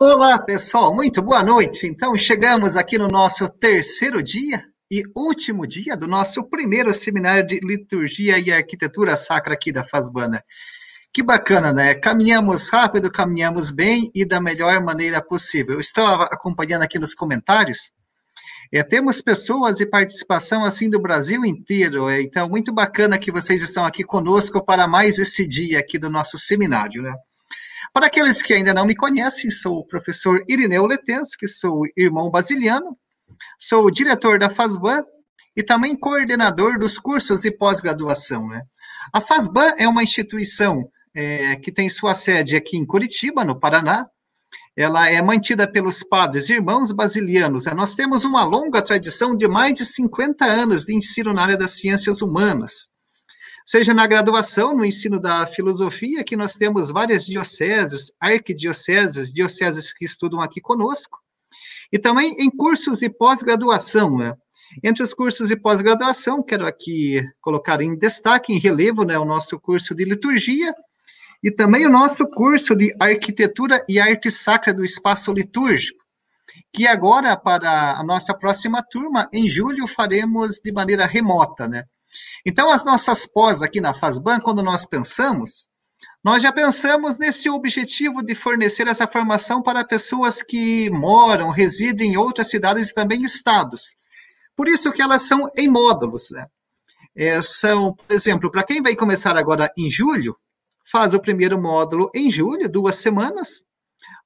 Olá, pessoal, muito boa noite. Então, chegamos aqui no nosso terceiro dia e último dia do nosso primeiro seminário de liturgia e arquitetura sacra aqui da Fasbana. Que bacana, né? Caminhamos rápido, caminhamos bem e da melhor maneira possível. Eu estou acompanhando aqui nos comentários. É, temos pessoas e participação assim do Brasil inteiro. É, então, muito bacana que vocês estão aqui conosco para mais esse dia aqui do nosso seminário, né? Para aqueles que ainda não me conhecem, sou o professor Irineu Letensky, sou irmão basiliano, sou diretor da FASBAN e também coordenador dos cursos de pós-graduação. Né? A FASBAN é uma instituição é, que tem sua sede aqui em Curitiba, no Paraná. Ela é mantida pelos padres irmãos basilianos. Nós temos uma longa tradição de mais de 50 anos de ensino na área das ciências humanas seja na graduação, no ensino da filosofia, que nós temos várias dioceses, arquidioceses, dioceses que estudam aqui conosco, e também em cursos de pós-graduação. Né? Entre os cursos de pós-graduação, quero aqui colocar em destaque, em relevo, né, o nosso curso de liturgia, e também o nosso curso de arquitetura e arte sacra do espaço litúrgico, que agora, para a nossa próxima turma, em julho, faremos de maneira remota, né? Então, as nossas pós aqui na FASBAN, quando nós pensamos, nós já pensamos nesse objetivo de fornecer essa formação para pessoas que moram, residem em outras cidades e também estados. Por isso que elas são em módulos. Né? É, são, por exemplo, para quem vai começar agora em julho, faz o primeiro módulo em julho, duas semanas,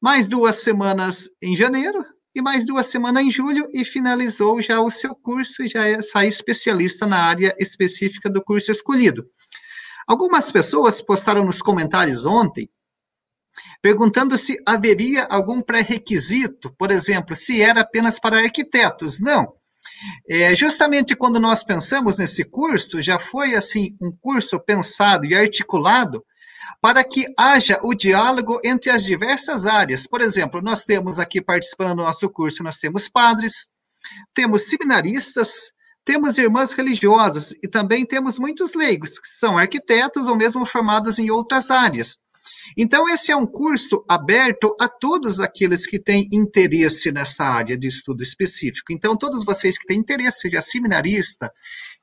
mais duas semanas em janeiro, e mais duas semanas em julho e finalizou já o seu curso e já é, sai especialista na área específica do curso escolhido. Algumas pessoas postaram nos comentários ontem perguntando se haveria algum pré-requisito, por exemplo, se era apenas para arquitetos. Não. É, justamente quando nós pensamos nesse curso, já foi assim um curso pensado e articulado para que haja o diálogo entre as diversas áreas. Por exemplo, nós temos aqui participando do nosso curso, nós temos padres, temos seminaristas, temos irmãs religiosas e também temos muitos leigos, que são arquitetos ou mesmo formados em outras áreas. Então, esse é um curso aberto a todos aqueles que têm interesse nessa área de estudo específico. Então, todos vocês que têm interesse, seja seminarista,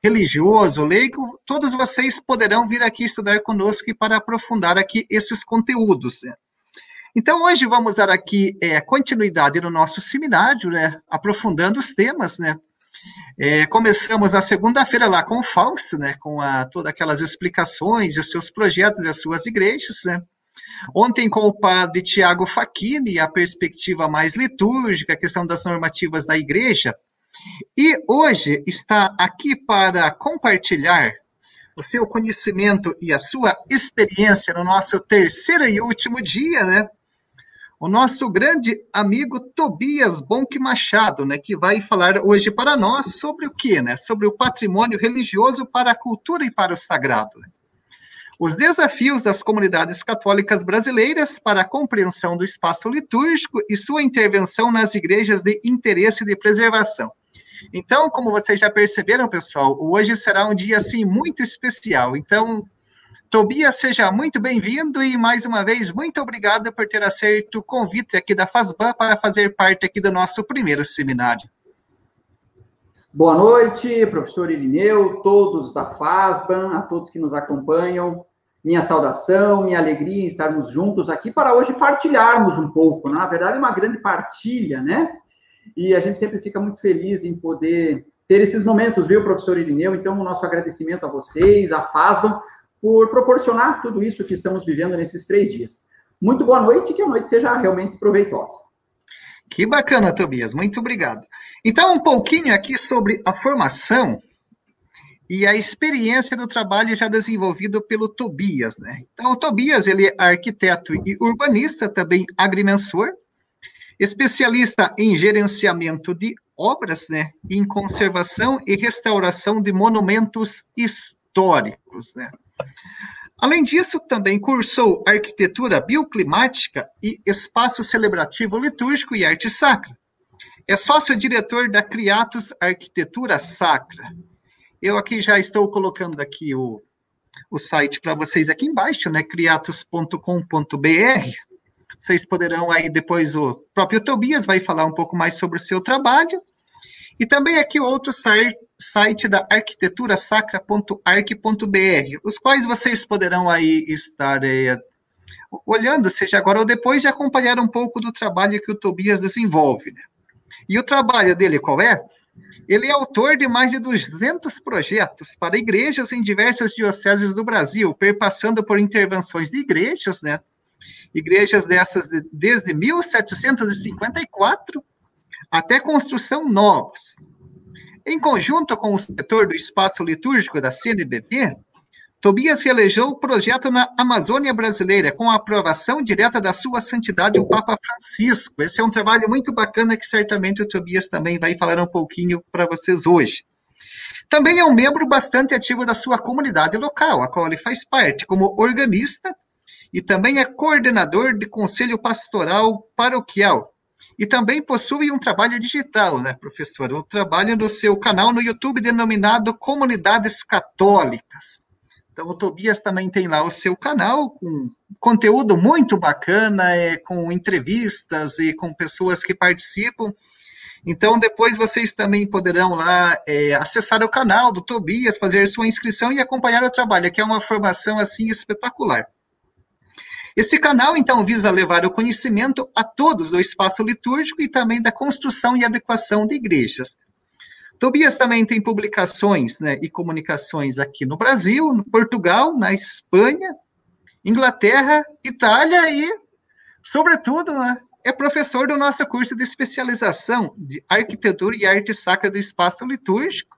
religioso, leigo, todos vocês poderão vir aqui estudar conosco e para aprofundar aqui esses conteúdos. Né? Então, hoje vamos dar aqui é, continuidade no nosso seminário, né, aprofundando os temas, né? É, começamos a segunda-feira lá com o Fausto, né, com a, todas aquelas explicações, os seus projetos e as suas igrejas, né? Ontem com o padre Tiago Facchini, a perspectiva mais litúrgica, a questão das normativas da igreja, e hoje está aqui para compartilhar o seu conhecimento e a sua experiência no nosso terceiro e último dia, né? O nosso grande amigo Tobias Bonk Machado, né, que vai falar hoje para nós sobre o que, né? Sobre o patrimônio religioso para a cultura e para o sagrado. Né? Os desafios das comunidades católicas brasileiras para a compreensão do espaço litúrgico e sua intervenção nas igrejas de interesse de preservação. Então, como vocês já perceberam, pessoal, hoje será um dia assim muito especial. Então, Tobias, seja muito bem-vindo e mais uma vez muito obrigado por ter aceito o convite aqui da FASBAN para fazer parte aqui do nosso primeiro seminário. Boa noite, professor Irineu, todos da FASBAN, a todos que nos acompanham. Minha saudação, minha alegria em estarmos juntos aqui para hoje partilharmos um pouco. Na verdade, é uma grande partilha, né? E a gente sempre fica muito feliz em poder ter esses momentos, viu, professor Irineu? Então, o nosso agradecimento a vocês, a FASBAN, por proporcionar tudo isso que estamos vivendo nesses três dias. Muito boa noite que a noite seja realmente proveitosa. Que bacana, Tobias, muito obrigado. Então, um pouquinho aqui sobre a formação e a experiência do trabalho já desenvolvido pelo Tobias, né? Então, o Tobias, ele é arquiteto e urbanista, também agrimensor, especialista em gerenciamento de obras, né, em conservação e restauração de monumentos históricos, né. Além disso, também cursou arquitetura bioclimática e espaço celebrativo litúrgico e arte sacra. É sócio-diretor da Criatus Arquitetura Sacra. Eu aqui já estou colocando aqui o, o site para vocês aqui embaixo, né, criatus.com.br Vocês poderão aí depois o próprio Tobias vai falar um pouco mais sobre o seu trabalho. E também aqui outro site da arquiteturasacra.arc.br, os quais vocês poderão aí estar é, olhando, seja agora ou depois, e acompanhar um pouco do trabalho que o Tobias desenvolve. Né? E o trabalho dele qual é? Ele é autor de mais de 200 projetos para igrejas em diversas dioceses do Brasil, perpassando por intervenções de igrejas, né? Igrejas dessas de, desde 1754 até construção novas. Em conjunto com o setor do espaço litúrgico da CNBB, Tobias realizou o projeto na Amazônia Brasileira, com a aprovação direta da Sua Santidade, o Papa Francisco. Esse é um trabalho muito bacana que certamente o Tobias também vai falar um pouquinho para vocês hoje. Também é um membro bastante ativo da sua comunidade local, a qual ele faz parte, como organista e também é coordenador de conselho pastoral paroquial. E também possui um trabalho digital, né, professor? Um trabalho no seu canal no YouTube denominado Comunidades Católicas. Então, o Tobias também tem lá o seu canal com conteúdo muito bacana, é, com entrevistas e com pessoas que participam. Então, depois vocês também poderão lá é, acessar o canal do Tobias, fazer sua inscrição e acompanhar o trabalho, que é uma formação assim espetacular. Esse canal, então, visa levar o conhecimento a todos do espaço litúrgico e também da construção e adequação de igrejas. Tobias também tem publicações né, e comunicações aqui no Brasil, no Portugal, na Espanha, Inglaterra, Itália e, sobretudo, né, é professor do nosso curso de especialização de Arquitetura e Arte Sacra do Espaço Litúrgico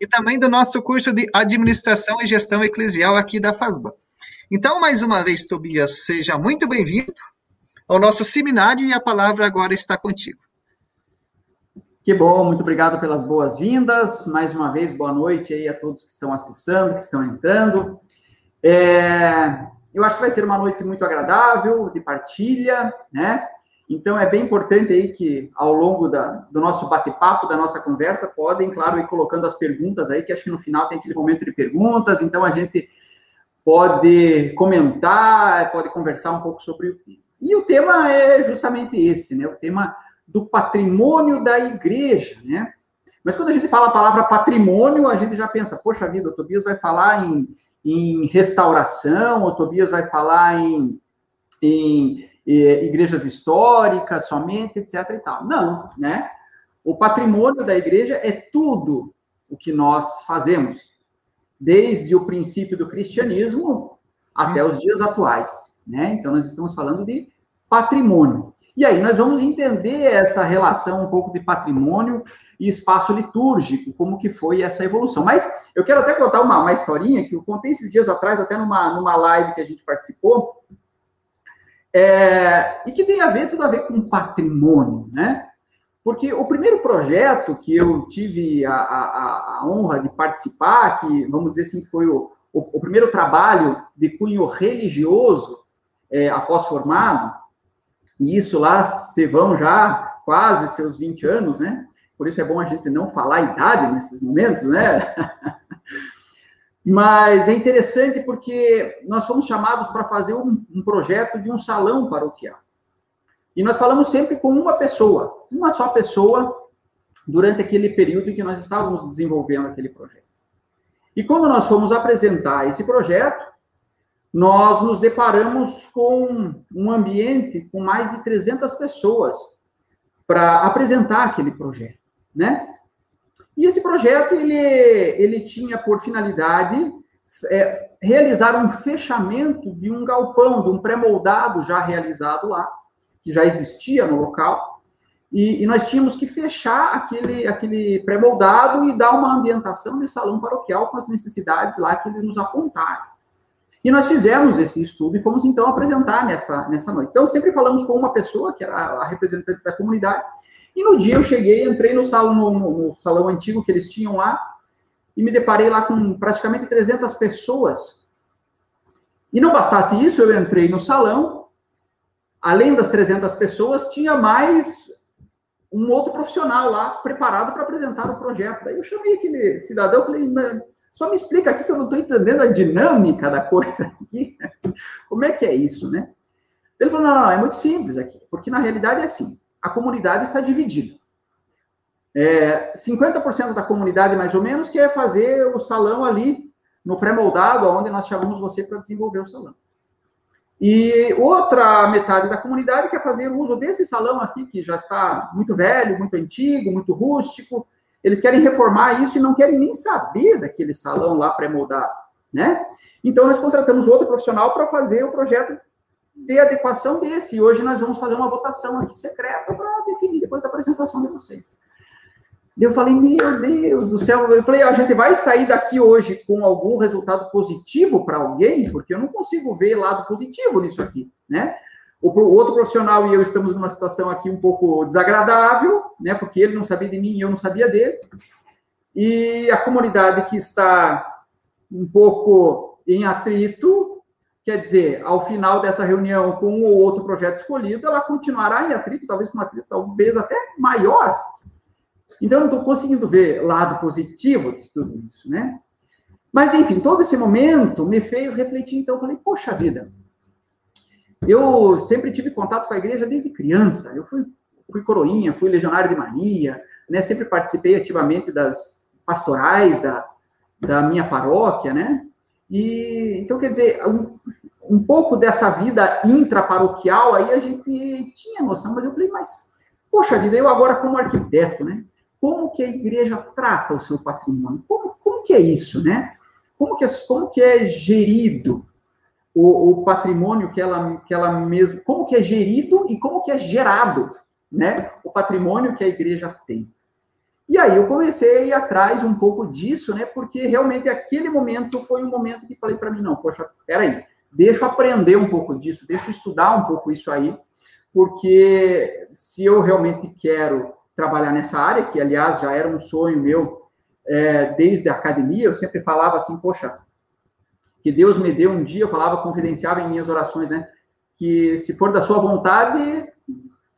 e também do nosso curso de Administração e Gestão Eclesial aqui da FASBA. Então, mais uma vez, Tobias, seja muito bem-vindo ao nosso seminário e a palavra agora está contigo. Que bom, muito obrigado pelas boas-vindas. Mais uma vez, boa noite aí a todos que estão acessando, que estão entrando. É, eu acho que vai ser uma noite muito agradável, de partilha, né? Então, é bem importante aí que, ao longo da, do nosso bate-papo, da nossa conversa, podem, claro, ir colocando as perguntas aí, que acho que no final tem aquele momento de perguntas, então a gente pode comentar, pode conversar um pouco sobre o tema. E o tema é justamente esse, né? O tema do patrimônio da igreja, né? Mas quando a gente fala a palavra patrimônio, a gente já pensa, poxa vida, o Tobias vai falar em, em restauração, o Tobias vai falar em, em, em igrejas históricas somente, etc e tal. Não, né? O patrimônio da igreja é tudo o que nós fazemos, desde o princípio do cristianismo até os dias atuais, né? Então nós estamos falando de patrimônio. E aí nós vamos entender essa relação um pouco de patrimônio e espaço litúrgico, como que foi essa evolução. Mas eu quero até contar uma, uma historinha que eu contei esses dias atrás, até numa, numa live que a gente participou, é, e que tem a ver, tudo a ver com patrimônio, né? Porque o primeiro projeto que eu tive a, a, a honra de participar, que vamos dizer assim, foi o, o, o primeiro trabalho de cunho religioso é, após formado, e isso lá se vão já quase seus 20 anos, né? Por isso é bom a gente não falar a idade nesses momentos, né? Mas é interessante porque nós fomos chamados para fazer um, um, projeto de um salão paroquial. E nós falamos sempre com uma pessoa, uma só pessoa, durante aquele período em que nós estávamos desenvolvendo aquele projeto. E quando nós fomos apresentar esse projeto, nós nos deparamos com um ambiente com mais de 300 pessoas para apresentar aquele projeto, né? E esse projeto ele, ele tinha por finalidade é, realizar um fechamento de um galpão, de um pré-moldado já realizado lá, que já existia no local, e, e nós tínhamos que fechar aquele, aquele pré-moldado e dar uma ambientação de salão paroquial com as necessidades lá que eles nos apontaram. E nós fizemos esse estudo e fomos então apresentar nessa, nessa noite. Então, sempre falamos com uma pessoa, que era a representante da comunidade, e no dia eu cheguei, entrei no salão, no, no salão antigo que eles tinham lá, e me deparei lá com praticamente 300 pessoas. E não bastasse isso, eu entrei no salão, além das 300 pessoas, tinha mais um outro profissional lá preparado para apresentar o projeto. Daí eu chamei aquele cidadão, e falei, só me explica aqui que eu não estou entendendo a dinâmica da coisa aqui. Como é que é isso, né? Ele falou: não, não, é muito simples aqui, porque na realidade é assim: a comunidade está dividida. É, 50% da comunidade, mais ou menos, quer fazer o salão ali no pré-moldado, onde nós chamamos você para desenvolver o salão. E outra metade da comunidade quer fazer uso desse salão aqui, que já está muito velho, muito antigo, muito rústico. Eles querem reformar isso e não querem nem saber daquele salão lá pré-moldado, né? Então, nós contratamos outro profissional para fazer o projeto de adequação desse. E hoje nós vamos fazer uma votação aqui secreta para definir depois da apresentação de vocês. Eu falei, meu Deus do céu. Eu falei, a gente vai sair daqui hoje com algum resultado positivo para alguém, porque eu não consigo ver lado positivo nisso aqui, né? O outro profissional e eu estamos numa situação aqui um pouco desagradável, né? Porque ele não sabia de mim e eu não sabia dele. E a comunidade que está um pouco em atrito, quer dizer, ao final dessa reunião com um ou outro projeto escolhido, ela continuará em atrito, talvez com um atrito talvez até maior, então, não estou conseguindo ver lado positivo de tudo isso, né? Mas, enfim, todo esse momento me fez refletir. Então, eu falei, poxa vida, eu sempre tive contato com a igreja desde criança. Eu fui, fui coroinha, fui legionário de Maria, né? Sempre participei ativamente das pastorais da, da minha paróquia, né? E, então, quer dizer, um, um pouco dessa vida intraparoquial aí a gente tinha noção, mas eu falei, mas, poxa vida, eu agora como arquiteto, né? Como que a igreja trata o seu patrimônio, como, como que é isso, né? Como que, é, como que é gerido o, o, patrimônio que ela, que ela mesma, como que é gerido e como que é gerado, né? O patrimônio que a igreja tem. E aí eu comecei a ir atrás um pouco disso, né? Porque realmente aquele momento foi um momento que falei para mim, não, poxa, peraí, deixa eu aprender um pouco disso, deixa eu estudar um pouco isso aí, porque se eu realmente quero trabalhar nessa área, que aliás já era um sonho meu é, desde a academia. Eu sempre falava assim, poxa, que Deus me dê um dia, eu falava, confidenciava em minhas orações, né? Que se for da sua vontade,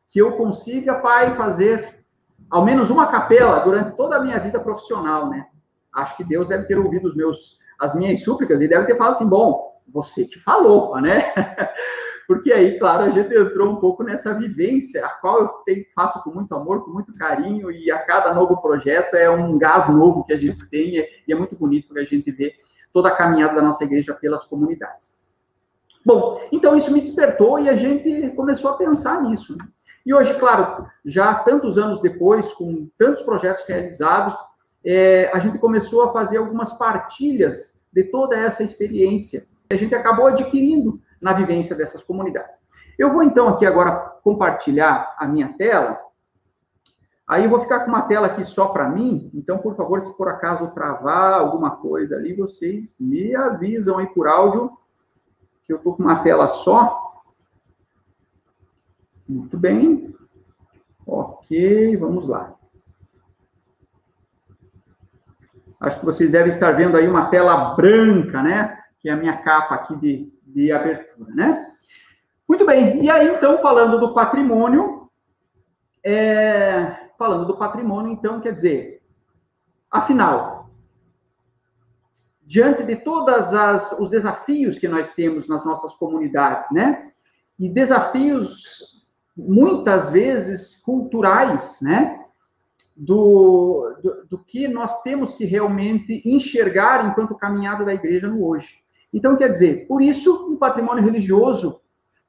que eu consiga, Pai, fazer ao menos uma capela durante toda a minha vida profissional, né? Acho que Deus deve ter ouvido os meus, as minhas súplicas e deve ter falado assim, bom, você que falou, né? porque aí, claro, a gente entrou um pouco nessa vivência, a qual eu tenho, faço com muito amor, com muito carinho, e a cada novo projeto é um gás novo que a gente tem, e é muito bonito que a gente vê toda a caminhada da nossa igreja pelas comunidades. Bom, então isso me despertou e a gente começou a pensar nisso. Né? E hoje, claro, já tantos anos depois, com tantos projetos realizados, é, a gente começou a fazer algumas partilhas de toda essa experiência. A gente acabou adquirindo na vivência dessas comunidades. Eu vou então aqui agora compartilhar a minha tela. Aí eu vou ficar com uma tela aqui só para mim. Então, por favor, se por acaso travar alguma coisa ali, vocês me avisam aí por áudio que eu estou com uma tela só. Muito bem. Ok, vamos lá. Acho que vocês devem estar vendo aí uma tela branca, né? Que é a minha capa aqui de, de abertura, né? Muito bem, e aí então, falando do patrimônio, é, falando do patrimônio, então, quer dizer, afinal, diante de todas os desafios que nós temos nas nossas comunidades, né? E desafios muitas vezes culturais, né? Do, do, do, que nós temos que realmente enxergar enquanto caminhada da igreja no hoje. Então, quer dizer, por isso, um patrimônio religioso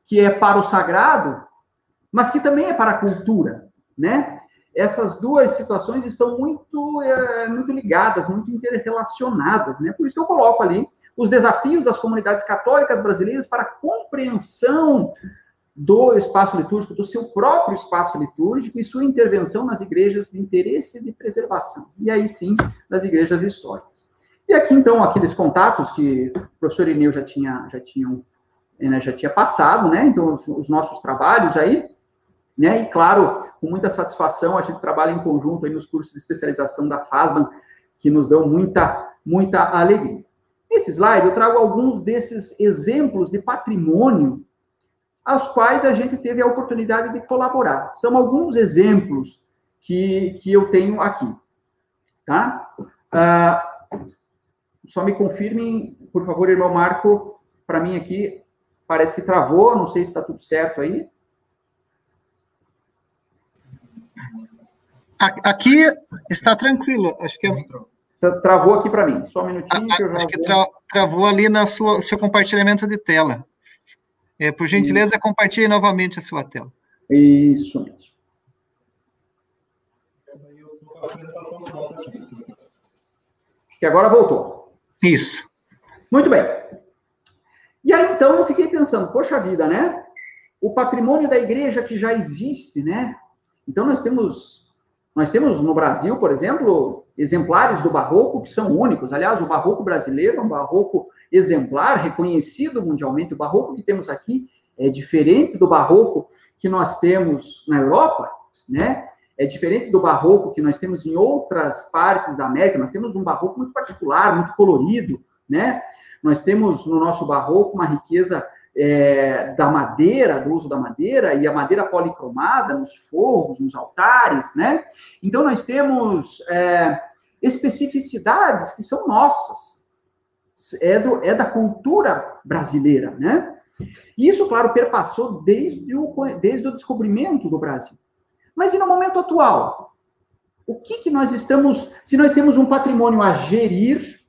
que é para o sagrado, mas que também é para a cultura, né? Essas duas situações estão muito, é, muito ligadas, muito interrelacionadas, né? Por isso que eu coloco ali os desafios das comunidades católicas brasileiras para a compreensão do espaço litúrgico, do seu próprio espaço litúrgico e sua intervenção nas igrejas de interesse de preservação. E aí sim, nas igrejas históricas. E aqui, então, aqueles contatos que o professor Ineu já tinha, já tinham, né, já tinha passado, né? Então, os, os, nossos trabalhos aí, né? E, claro, com muita satisfação, a gente trabalha em conjunto aí nos cursos de especialização da FASBAN, que nos dão muita, muita alegria. Nesse slide, eu trago alguns desses exemplos de patrimônio aos quais a gente teve a oportunidade de colaborar. São alguns exemplos que, que eu tenho aqui, tá? Uh, só me confirmem, por favor, irmão Marco, para mim aqui, Parece que travou, não sei se está tudo certo aí. Aqui está tranquilo, acho que travou aqui para mim. Só um minutinho que eu já Acho que tra travou ali no seu compartilhamento de tela. É, por gentileza, Isso. compartilhe novamente a sua tela. Isso mesmo. Acho que agora voltou. Isso. Muito bem. E aí, então, eu fiquei pensando, poxa vida, né? O patrimônio da igreja que já existe, né? Então, nós temos, nós temos no Brasil, por exemplo, exemplares do barroco que são únicos. Aliás, o barroco brasileiro é um barroco exemplar, reconhecido mundialmente. O barroco que temos aqui é diferente do barroco que nós temos na Europa, né? É diferente do barroco que nós temos em outras partes da América. Nós temos um barroco muito particular, muito colorido, né? Nós temos no nosso barroco uma riqueza é, da madeira, do uso da madeira, e a madeira policromada nos forros, nos altares, né? Então, nós temos é, especificidades que são nossas, é, do, é da cultura brasileira, né? Isso, claro, perpassou desde o, desde o descobrimento do Brasil. Mas e no momento atual? O que, que nós estamos, se nós temos um patrimônio a gerir,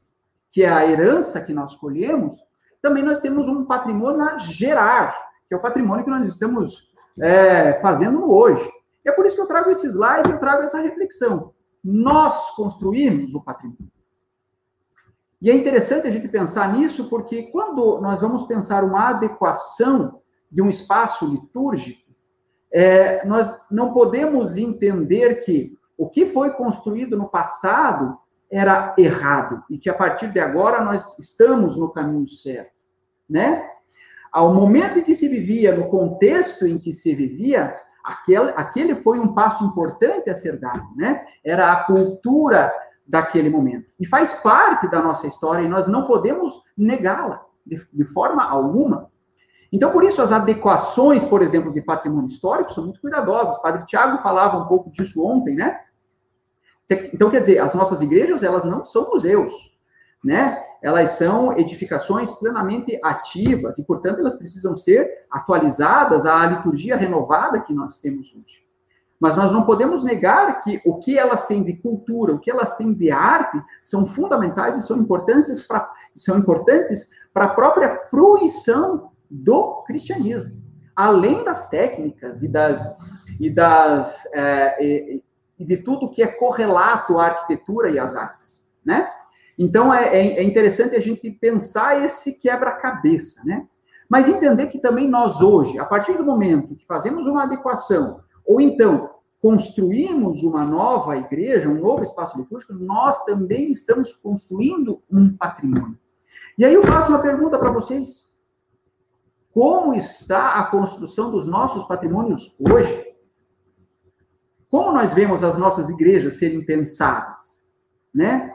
que é a herança que nós colhemos, também nós temos um patrimônio a gerar, que é o patrimônio que nós estamos é, fazendo hoje. E é por isso que eu trago esse slide, eu trago essa reflexão. Nós construímos o patrimônio. E é interessante a gente pensar nisso, porque quando nós vamos pensar uma adequação de um espaço litúrgico, é, nós não podemos entender que o que foi construído no passado era errado e que a partir de agora nós estamos no caminho certo, né? Ao momento em que se vivia, no contexto em que se vivia, aquele, aquele foi um passo importante a ser dado, né? Era a cultura daquele momento. E faz parte da nossa história e nós não podemos negá-la de, de forma alguma. Então, por isso, as adequações, por exemplo, de patrimônio histórico são muito cuidadosas. Padre Tiago falava um pouco disso ontem, né? Então, quer dizer, as nossas igrejas, elas não são museus, né? Elas são edificações plenamente ativas e, portanto, elas precisam ser atualizadas à liturgia renovada que nós temos hoje. Mas nós não podemos negar que o que elas têm de cultura, o que elas têm de arte, são fundamentais e são importantes para são importantes para a própria fruição do cristianismo, além das técnicas e das e das é, e de tudo que é correlato à arquitetura e às artes, né? Então, é, é, é interessante a gente pensar esse quebra-cabeça, né? Mas entender que também nós hoje, a partir do momento que fazemos uma adequação, ou então construímos uma nova igreja, um novo espaço litúrgico, nós também estamos construindo um patrimônio. E aí eu faço uma pergunta para vocês. Como está a construção dos nossos patrimônios hoje? Como nós vemos as nossas igrejas serem pensadas, né?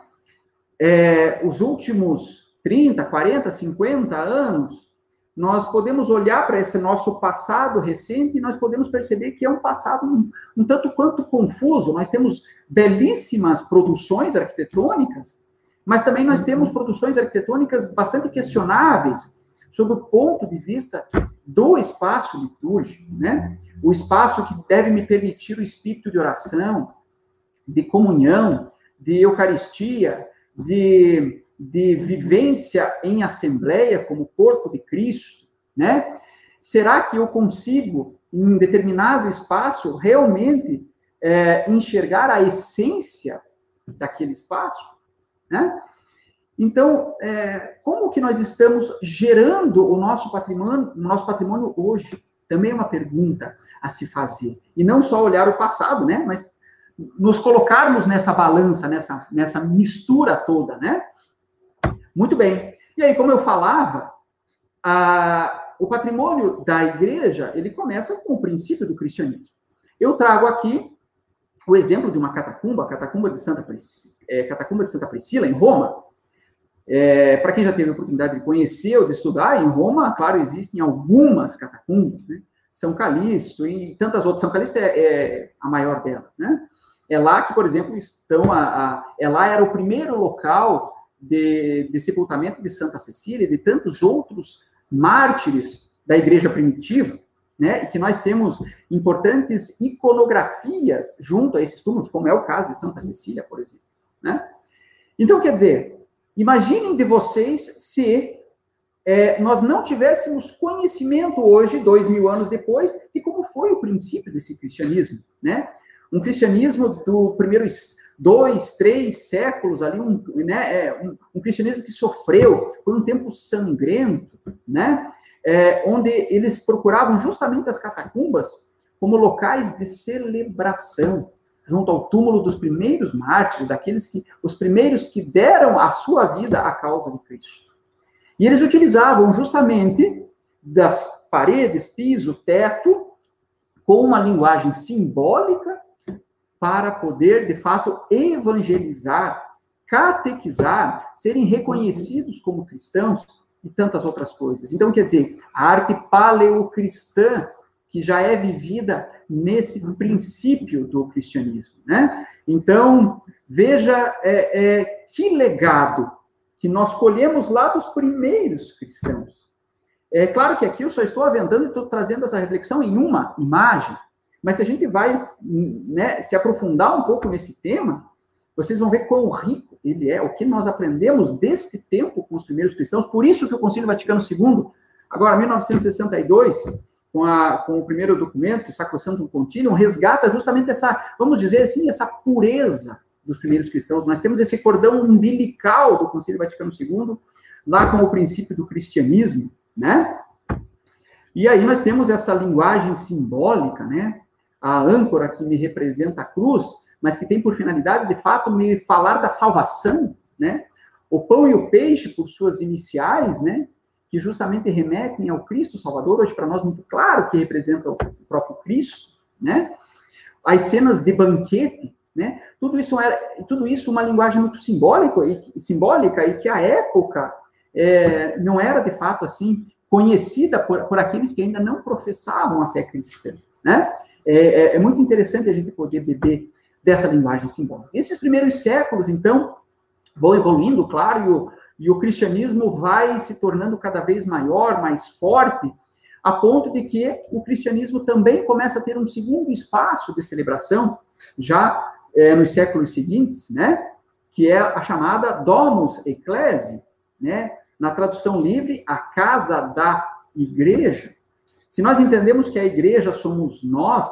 É, os últimos 30, 40, 50 anos, nós podemos olhar para esse nosso passado recente e nós podemos perceber que é um passado um, um tanto quanto confuso. Nós temos belíssimas produções arquitetônicas, mas também nós temos produções arquitetônicas bastante questionáveis sob o ponto de vista do espaço litúrgico, né? o espaço que deve me permitir o espírito de oração, de comunhão, de eucaristia, de, de vivência em assembleia como corpo de Cristo, né? Será que eu consigo, em determinado espaço, realmente é, enxergar a essência daquele espaço, né? Então, é, como que nós estamos gerando o nosso patrimônio, o nosso patrimônio hoje? Também é uma pergunta a se fazer. E não só olhar o passado, né? Mas nos colocarmos nessa balança, nessa, nessa mistura toda, né? Muito bem. E aí, como eu falava, a, o patrimônio da igreja, ele começa com o princípio do cristianismo. Eu trago aqui o exemplo de uma catacumba, a catacumba de Santa, é, catacumba de Santa Priscila, em Roma. É, Para quem já teve a oportunidade de conhecer ou de estudar, em Roma, claro, existem algumas catacumbas, né? São Calixto e tantas outras. São Calixto é, é, a maior delas, né? É lá que, por exemplo, estão a, a é lá era o primeiro local de, de sepultamento de Santa Cecília e de tantos outros mártires da igreja primitiva, né? E que nós temos importantes iconografias junto a esses túmulos, como é o caso de Santa Cecília, por exemplo, né? Então, quer dizer, imaginem de vocês se é, nós não tivéssemos conhecimento hoje, dois mil anos depois, de como foi o princípio desse cristianismo, né? Um cristianismo do primeiro dois, três séculos ali, um, né, é, um, um, cristianismo que sofreu, foi um tempo sangrento, né? É, onde eles procuravam justamente as catacumbas como locais de celebração, junto ao túmulo dos primeiros mártires, daqueles que, os primeiros que deram a sua vida à causa de Cristo. E eles utilizavam justamente das paredes, piso, teto, com uma linguagem simbólica para poder, de fato, evangelizar, catequizar, serem reconhecidos como cristãos e tantas outras coisas. Então, quer dizer, a arte paleocristã, que já é vivida nesse princípio do cristianismo, né? Então, veja é, é, que legado que nós colhemos lá dos primeiros cristãos. É claro que aqui eu só estou aventando e estou trazendo essa reflexão em uma imagem, mas se a gente vai né, se aprofundar um pouco nesse tema, vocês vão ver quão rico ele é, o que nós aprendemos deste tempo com os primeiros cristãos. Por isso que o Concílio Vaticano II, agora 1962, com, a, com o primeiro documento, Sacrosanto Continuum, resgata justamente essa, vamos dizer assim, essa pureza dos primeiros cristãos. Nós temos esse cordão umbilical do Concílio Vaticano II, lá com o princípio do cristianismo, né? E aí nós temos essa linguagem simbólica, né? A âncora que me representa a cruz, mas que tem por finalidade, de fato, me falar da salvação, né? O pão e o peixe, por suas iniciais, né? Que justamente remetem ao Cristo Salvador, hoje para nós muito claro que representa o próprio Cristo, né? As cenas de banquete, né? Tudo isso era, tudo isso uma linguagem muito simbólica e simbólica e que a época é, não era de fato assim conhecida por, por aqueles que ainda não professavam a fé cristã, né? É, é, é muito interessante a gente poder beber dessa linguagem simbólica. Esses primeiros séculos, então, vão evoluindo, claro, e o, e o cristianismo vai se tornando cada vez maior, mais forte, a ponto de que o cristianismo também começa a ter um segundo espaço de celebração, já é, nos séculos seguintes, né? Que é a chamada Domus Ecclesi, né? Na tradução livre, a casa da igreja. Se nós entendemos que a igreja somos nós,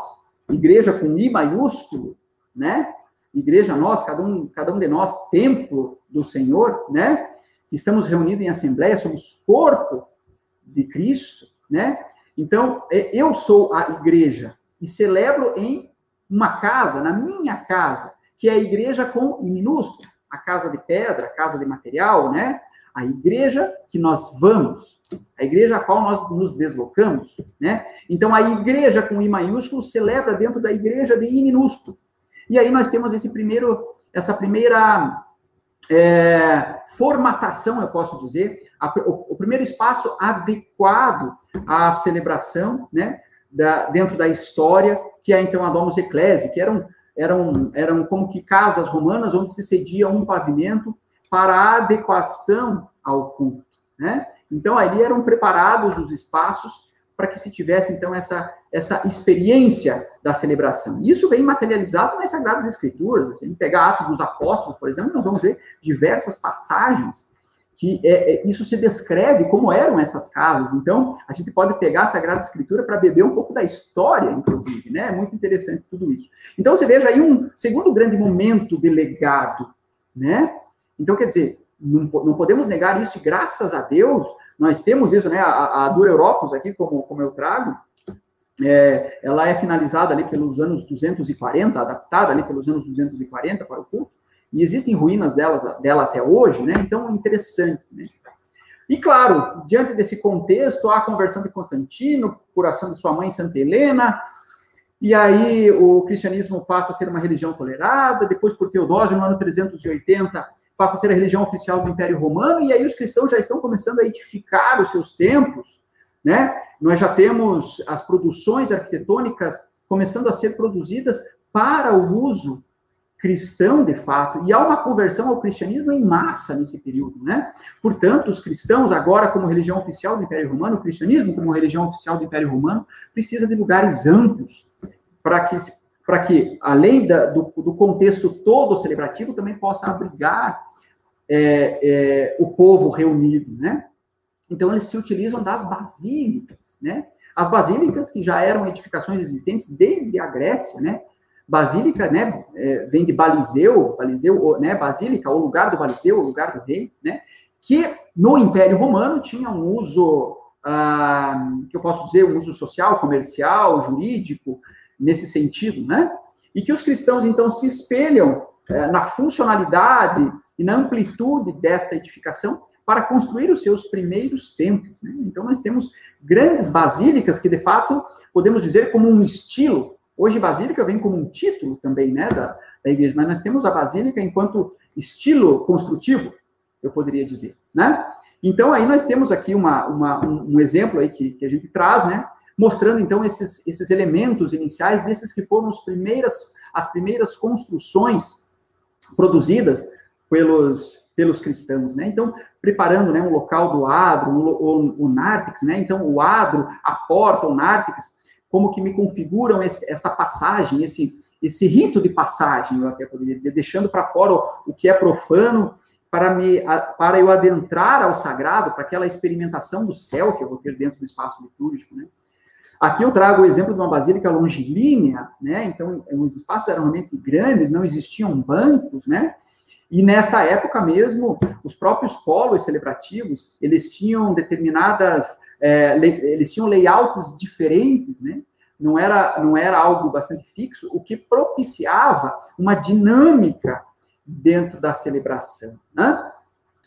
igreja com I maiúsculo, né? Igreja nós, cada um, cada um de nós, templo do Senhor, né? Que estamos reunidos em assembleia, somos corpo de Cristo, né? Então, é, eu sou a igreja e celebro em uma casa, na minha casa, que é a igreja com I minúsculo, a casa de pedra, a casa de material, né? A igreja que nós vamos, a igreja a qual nós nos deslocamos, né? Então a igreja com I maiúsculo celebra dentro da igreja de I minúsculo. E aí nós temos esse primeiro, essa primeira é, formatação, eu posso dizer, a, o, o, primeiro espaço adequado à celebração, né? Da, dentro da história que é então a Domus Ecclesi, que eram, eram, eram como que casas romanas onde se cedia um pavimento para adequação ao culto, né? Então, ali eram preparados os espaços para que se tivesse, então, essa, essa experiência da celebração. Isso vem materializado nas Sagradas Escrituras. Se a gente pegar Atos dos Apóstolos, por exemplo, nós vamos ver diversas passagens que é, é, isso se descreve como eram essas casas. Então, a gente pode pegar a Sagrada Escritura para beber um pouco da história, inclusive, né? É muito interessante tudo isso. Então, você veja aí um segundo grande momento de legado, né? Então, quer dizer, não, não podemos negar isso, e graças a Deus, nós temos isso, né? A, a Dura Europos aqui, como, como eu trago, é, ela é finalizada ali pelos anos 240, adaptada ali pelos anos 240 para o culto, e existem ruínas delas, dela até hoje, né? Então, interessante, né? E claro, diante desse contexto, há a conversão de Constantino, curação de sua mãe Santa Helena, e aí o cristianismo passa a ser uma religião tolerada, depois por Teodósio, no ano 380, passa a ser a religião oficial do Império Romano, e aí os cristãos já estão começando a edificar os seus templos, né? Nós já temos as produções arquitetônicas começando a ser produzidas para o uso cristão de fato, e há uma conversão ao cristianismo em massa nesse período, né? Portanto, os cristãos, agora como religião oficial do Império Romano, o cristianismo como religião oficial do Império Romano, precisa de lugares amplos para que, para que além da, do, do, contexto todo celebrativo, também possa abrigar é, é, o povo reunido, né? Então, eles se utilizam das basílicas, né? As basílicas, que já eram edificações existentes desde a Grécia, né? Basílica, né, é, vem de Baliseu, Baliseu, né, Basílica, o lugar do Baliseu, o lugar do rei, né, que no Império Romano tinha um uso, ah, que eu posso dizer, um uso social, comercial, jurídico, nesse sentido, né, e que os cristãos, então, se espelham é, na funcionalidade e na amplitude desta edificação para construir os seus primeiros templos. Né? Então, nós temos grandes basílicas que, de fato, podemos dizer como um estilo Hoje, Basílica vem como um título também, né, da, da igreja, mas nós temos a Basílica enquanto estilo construtivo, eu poderia dizer, né? Então, aí nós temos aqui uma, uma um, um, exemplo aí que, que a gente traz, né, mostrando, então, esses, esses elementos iniciais desses que foram as primeiras, as primeiras construções produzidas pelos, pelos cristãos, né? Então, preparando, né, um local do adro, o, o, o né? Então, o adro, a porta, o nártex, como que me configuram esse, essa passagem, esse, esse rito de passagem, eu até poderia dizer, deixando para fora o, o, que é profano, para, me, para eu adentrar ao sagrado, para aquela experimentação do céu que eu vou ter dentro do espaço litúrgico, né? Aqui eu trago o exemplo de uma basílica longilínea, né? Então, os espaços eram realmente grandes, não existiam bancos, né? E nessa época mesmo, os próprios polos celebrativos, eles tinham determinadas é, eles tinham layouts diferentes, né? Não era, não era algo bastante fixo, o que propiciava uma dinâmica dentro da celebração. Né?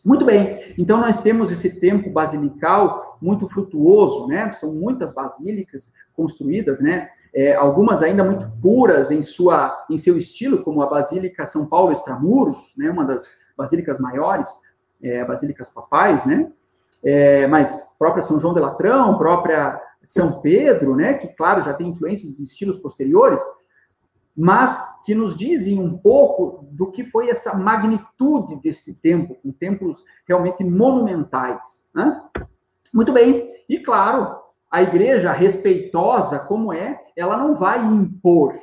Muito bem, então nós temos esse tempo basilical muito frutuoso, né? São muitas basílicas construídas, né? É, algumas ainda muito puras em sua em seu estilo, como a Basílica São Paulo Extramuros, né? Uma das basílicas maiores, é, basílicas papais, né? é, mas própria São João de Latrão, própria São Pedro, né, que, claro, já tem influências de estilos posteriores, mas que nos dizem um pouco do que foi essa magnitude deste templo, com templos realmente monumentais. Né? Muito bem, e claro, a igreja respeitosa como é, ela não vai impor,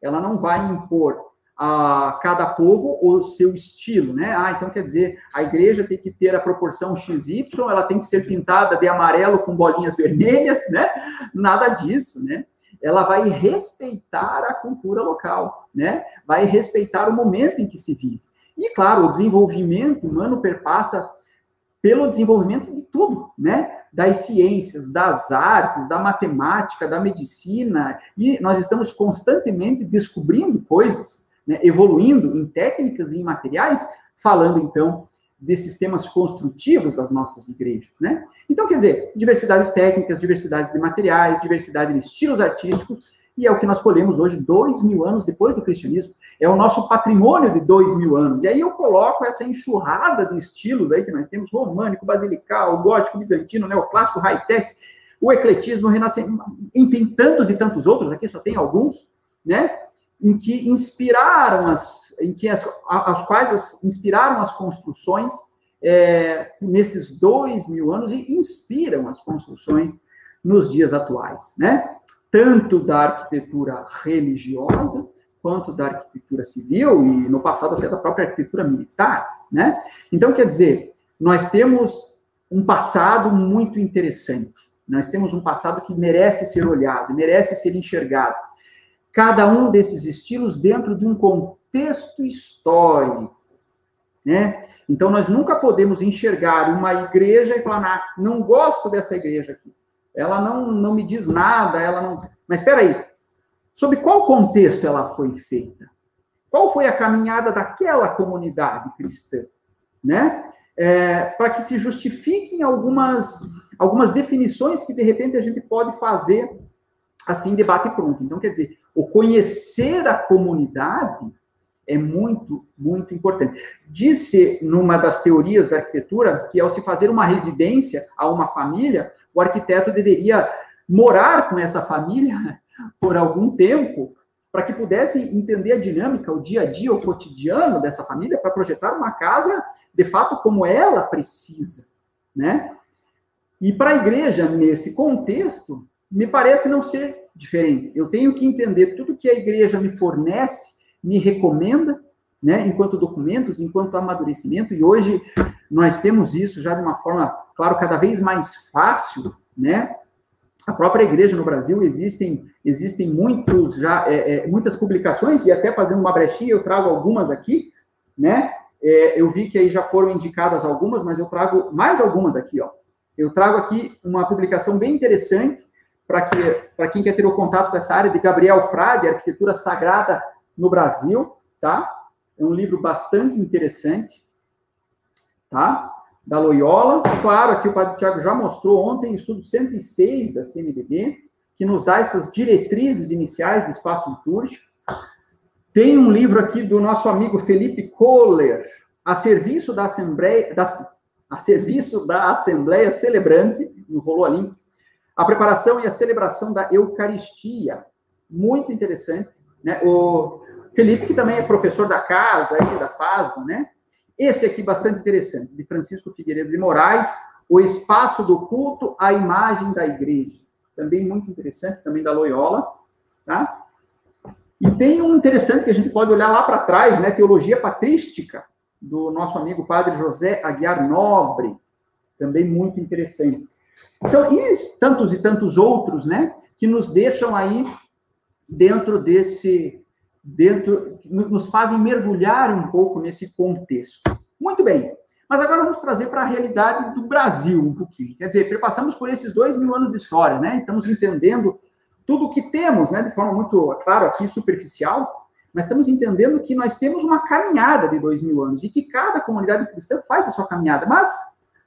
ela não vai impor a cada povo o seu estilo, né? Ah, então quer dizer, a igreja tem que ter a proporção XY, ela tem que ser pintada de amarelo com bolinhas vermelhas, né? Nada disso, né? Ela vai respeitar a cultura local, né? Vai respeitar o momento em que se vive. E claro, o desenvolvimento humano perpassa pelo desenvolvimento de tudo, né? Das ciências, das artes, da matemática, da medicina, e nós estamos constantemente descobrindo coisas, né, evoluindo em técnicas e em materiais, falando então desses sistemas construtivos das nossas igrejas, né? Então, quer dizer, diversidades técnicas, diversidades de materiais, diversidade de estilos artísticos, e é o que nós colhemos hoje, dois mil anos depois do cristianismo. É o nosso patrimônio de dois mil anos. E aí eu coloco essa enxurrada de estilos aí que nós temos, românico, basilical, gótico, bizantino, neoclássico, high-tech, o ecletismo, renascimento, enfim, tantos e tantos outros, aqui só tem alguns, né? Em que inspiraram as, em que as, as quais as, inspiraram as construções é, nesses dois mil anos e inspiram as construções nos dias atuais, né? Tanto da arquitetura religiosa quanto da arquitetura civil e no passado até da própria arquitetura militar, né? Então quer dizer, nós temos um passado muito interessante. Nós temos um passado que merece ser olhado, merece ser enxergado cada um desses estilos dentro de um contexto histórico, né? Então nós nunca podemos enxergar uma igreja e falar, ah, não gosto dessa igreja aqui. Ela não, não me diz nada, ela não. Mas espera aí, sob qual contexto ela foi feita? Qual foi a caminhada daquela comunidade cristã, né? É, para que se justifiquem algumas algumas definições que de repente a gente pode fazer assim debate pronto. Então quer dizer, o conhecer a comunidade é muito, muito importante. Disse numa das teorias da arquitetura que ao se fazer uma residência a uma família, o arquiteto deveria morar com essa família por algum tempo para que pudessem entender a dinâmica, o dia a dia, o cotidiano dessa família, para projetar uma casa, de fato, como ela precisa, né? E para a igreja, nesse contexto, me parece não ser diferente. Eu tenho que entender tudo que a igreja me fornece, me recomenda, né, enquanto documentos, enquanto amadurecimento, e hoje nós temos isso já de uma forma, claro, cada vez mais fácil, né? A própria igreja no Brasil existem existem muitos já é, é, muitas publicações e até fazendo uma brechinha eu trago algumas aqui, né? É, eu vi que aí já foram indicadas algumas, mas eu trago mais algumas aqui, ó. Eu trago aqui uma publicação bem interessante para que para quem quer ter o contato com essa área de Gabriel Frade, Arquitetura Sagrada no Brasil, tá? É um livro bastante interessante, tá? Da Loyola. Claro, aqui o Padre Tiago já mostrou ontem, estudo 106 da CNBB, que nos dá essas diretrizes iniciais do espaço litúrgico. Tem um livro aqui do nosso amigo Felipe Kohler, a serviço da Assembleia, da, a serviço da Assembleia Celebrante, enrolou ali, a preparação e a celebração da Eucaristia. Muito interessante. Né? O Felipe, que também é professor da casa, aí, da FASMA, né? Esse aqui, bastante interessante, de Francisco Figueiredo de Moraes, O Espaço do Culto, a Imagem da Igreja. Também muito interessante, também da Loyola, tá? E tem um interessante que a gente pode olhar lá para trás, né? Teologia Patrística, do nosso amigo Padre José Aguiar Nobre, também muito interessante. Então, e tantos e tantos outros, né? Que nos deixam aí dentro desse dentro, nos fazem mergulhar um pouco nesse contexto. Muito bem, mas agora vamos trazer para a realidade do Brasil um pouquinho. Quer dizer, passamos por esses dois mil anos de história, né? Estamos entendendo tudo o que temos, né? De forma muito, claro, aqui superficial, mas estamos entendendo que nós temos uma caminhada de dois mil anos e que cada comunidade cristã faz a sua caminhada. Mas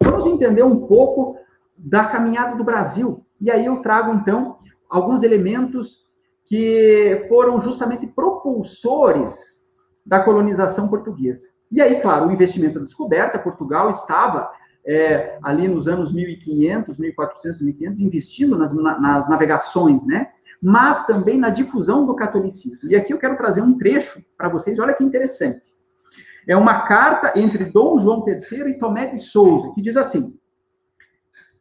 vamos entender um pouco da caminhada do Brasil. E aí eu trago, então, alguns elementos que foram justamente propulsores da colonização portuguesa. E aí, claro, o investimento da descoberta, Portugal estava é, ali nos anos 1500, 1400, 1500, investindo nas, nas navegações, né? Mas também na difusão do catolicismo. E aqui eu quero trazer um trecho para vocês, olha que interessante. É uma carta entre Dom João III e Tomé de Souza, que diz assim: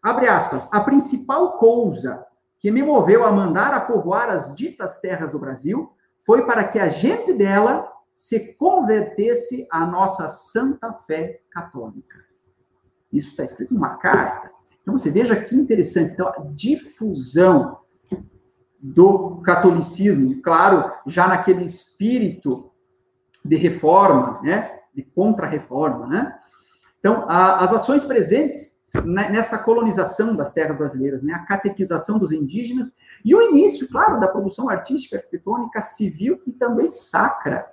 abre aspas, a principal coisa que me moveu a mandar a povoar as ditas terras do Brasil foi para que a gente dela se convertesse à nossa santa fé católica. Isso está escrito em uma carta. Então você veja que interessante. Então, a difusão do catolicismo, claro, já naquele espírito de reforma, né, de contra-reforma, né? Então, a, as ações presentes nessa colonização das terras brasileiras, né, a catequização dos indígenas e o início, claro, da produção artística, arquitetônica, civil e também sacra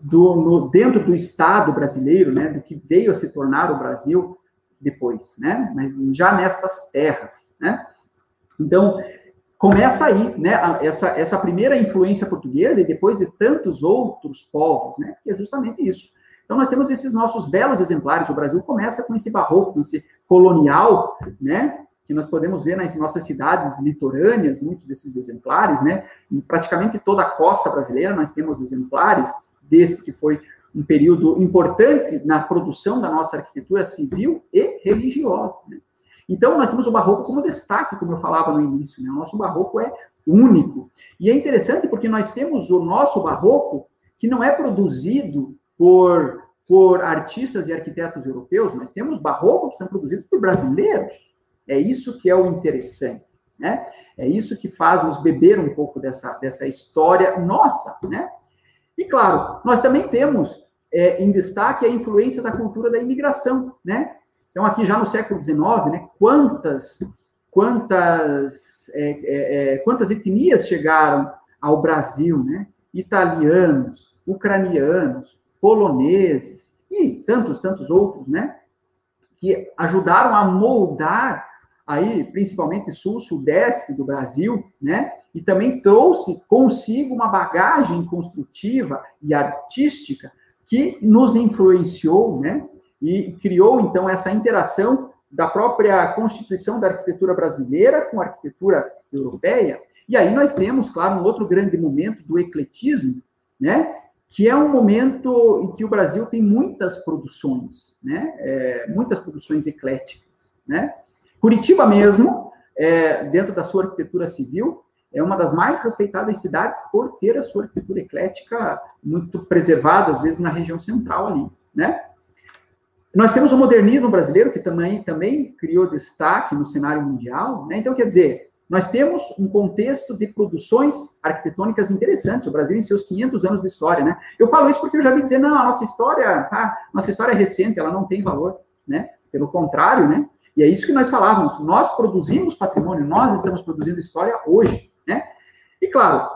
do, no, dentro do Estado brasileiro, né, do que veio a se tornar o Brasil depois, né, mas já nestas terras, né. Então começa aí, né, essa essa primeira influência portuguesa e depois de tantos outros povos, né, que é justamente isso então, nós temos esses nossos belos exemplares. O Brasil começa com esse barroco, com esse colonial, né? Que nós podemos ver nas nossas cidades litorâneas, muitos desses exemplares, né? Em praticamente toda a costa brasileira, nós temos exemplares desse que foi um período importante na produção da nossa arquitetura civil e religiosa. Né? Então, nós temos o barroco como destaque, como eu falava no início. Né? O nosso barroco é único. E é interessante porque nós temos o nosso barroco que não é produzido por, por artistas e arquitetos europeus, nós temos barroco que são produzidos por brasileiros. É isso que é o interessante, né? É isso que faz nos beber um pouco dessa, dessa história nossa, né? E claro, nós também temos é, em destaque a influência da cultura da imigração, né? Então aqui já no século XIX, né? Quantas quantas é, é, é, quantas etnias chegaram ao Brasil, né? Italianos, ucranianos, poloneses e tantos, tantos outros, né? Que ajudaram a moldar aí, principalmente sul, sudeste do Brasil, né? E também trouxe consigo uma bagagem construtiva e artística que nos influenciou, né? E criou então essa interação da própria constituição da arquitetura brasileira com a arquitetura europeia E aí nós temos, claro, um outro grande momento do ecletismo, né? Que é um momento em que o Brasil tem muitas produções, né? É, muitas produções ecléticas, né? Curitiba mesmo, é, dentro da sua arquitetura civil, é uma das mais respeitadas cidades por ter a sua arquitetura eclética muito preservada, às vezes na região central ali, né? Nós temos o modernismo brasileiro, que também, também criou destaque no cenário mundial, né? Então, quer dizer, nós temos um contexto de produções arquitetônicas interessantes, o Brasil em seus 500 anos de história, né? Eu falo isso porque eu já vi dizer, não, a nossa história, tá, nossa história é recente, ela não tem valor, né? Pelo contrário, né? E é isso que nós falávamos, nós produzimos patrimônio, nós estamos produzindo história hoje, né? E claro,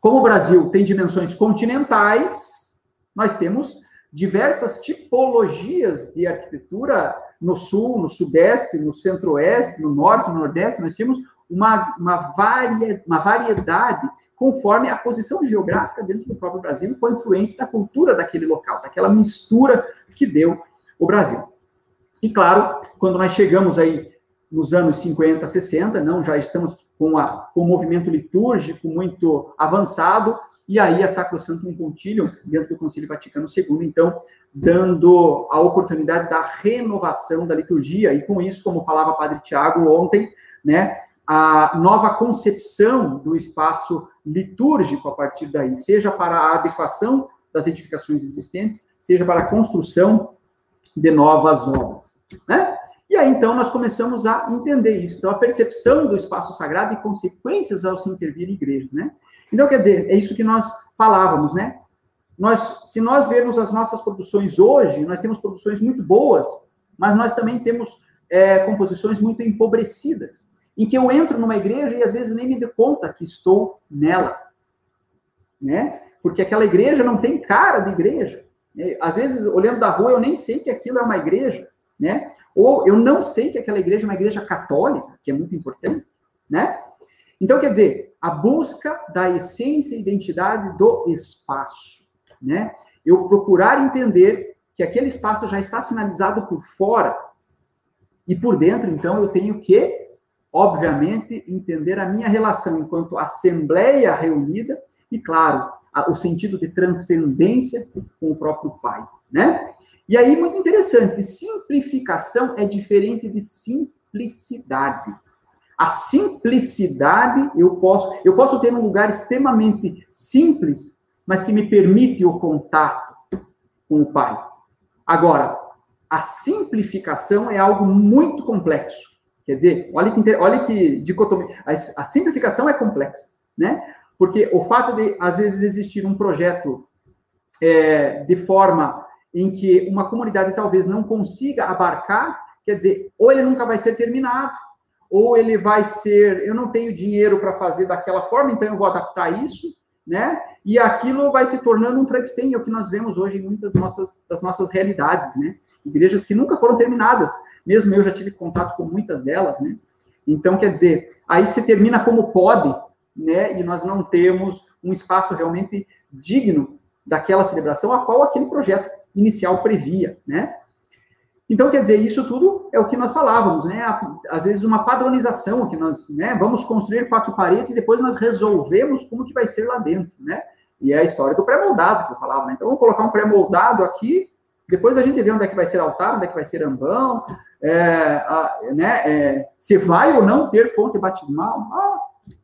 como o Brasil tem dimensões continentais, nós temos diversas tipologias de arquitetura no sul, no sudeste, no centro-oeste, no norte, no nordeste, nós temos uma, uma, varia, uma variedade conforme a posição geográfica dentro do próprio Brasil, com a influência da cultura daquele local, daquela mistura que deu o Brasil. E claro, quando nós chegamos aí nos anos 50, 60, não, já estamos com, a, com o movimento litúrgico muito avançado, e aí a Sacrosanto Concilium, dentro do Concílio Vaticano II, então, dando a oportunidade da renovação da liturgia, e com isso, como falava Padre Tiago ontem, né, a nova concepção do espaço litúrgico a partir daí, seja para a adequação das edificações existentes, seja para a construção de novas obras. Né? E aí, então, nós começamos a entender isso. Então, a percepção do espaço sagrado e consequências ao se intervir em igrejas, né? Então, quer dizer, é isso que nós falávamos, né? Nós, se nós vermos as nossas produções hoje, nós temos produções muito boas, mas nós também temos é, composições muito empobrecidas em que eu entro numa igreja e às vezes nem me dou conta que estou nela, né? Porque aquela igreja não tem cara de igreja. Né? Às vezes, olhando da rua, eu nem sei que aquilo é uma igreja, né? Ou eu não sei que aquela igreja é uma igreja católica, que é muito importante, né? Então, quer dizer, a busca da essência e identidade do espaço, né? Eu procurar entender que aquele espaço já está sinalizado por fora e por dentro, então, eu tenho que obviamente, entender a minha relação enquanto assembleia reunida e, claro, o sentido de transcendência com o próprio Pai, né? E aí, muito interessante, simplificação é diferente de simplicidade. A simplicidade, eu posso, eu posso ter um lugar extremamente simples, mas que me permite o contato com o Pai. Agora, a simplificação é algo muito complexo. Quer dizer, olha que, olha que dicotomia. A, a simplificação é complexa, né? Porque o fato de, às vezes, existir um projeto é, de forma em que uma comunidade talvez não consiga abarcar, quer dizer, ou ele nunca vai ser terminado, ou ele vai ser, eu não tenho dinheiro para fazer daquela forma, então eu vou adaptar isso, né? E aquilo vai se tornando um Frankenstein, é o que nós vemos hoje em muitas nossas, das nossas realidades, né? Igrejas que nunca foram terminadas, mesmo eu já tive contato com muitas delas, né? Então, quer dizer, aí se termina como pode, né? E nós não temos um espaço realmente digno daquela celebração a qual aquele projeto inicial previa, né? Então, quer dizer, isso tudo é o que nós falávamos, né? Às vezes uma padronização que nós, né? Vamos construir quatro paredes e depois nós resolvemos como que vai ser lá dentro, né? E é a história do pré-moldado que eu falava, né? Então, vamos colocar um pré-moldado aqui, depois a gente vê onde é que vai ser altar, onde é que vai ser ambão, é, a, né, é, se vai ou não ter fonte batismal. Ah,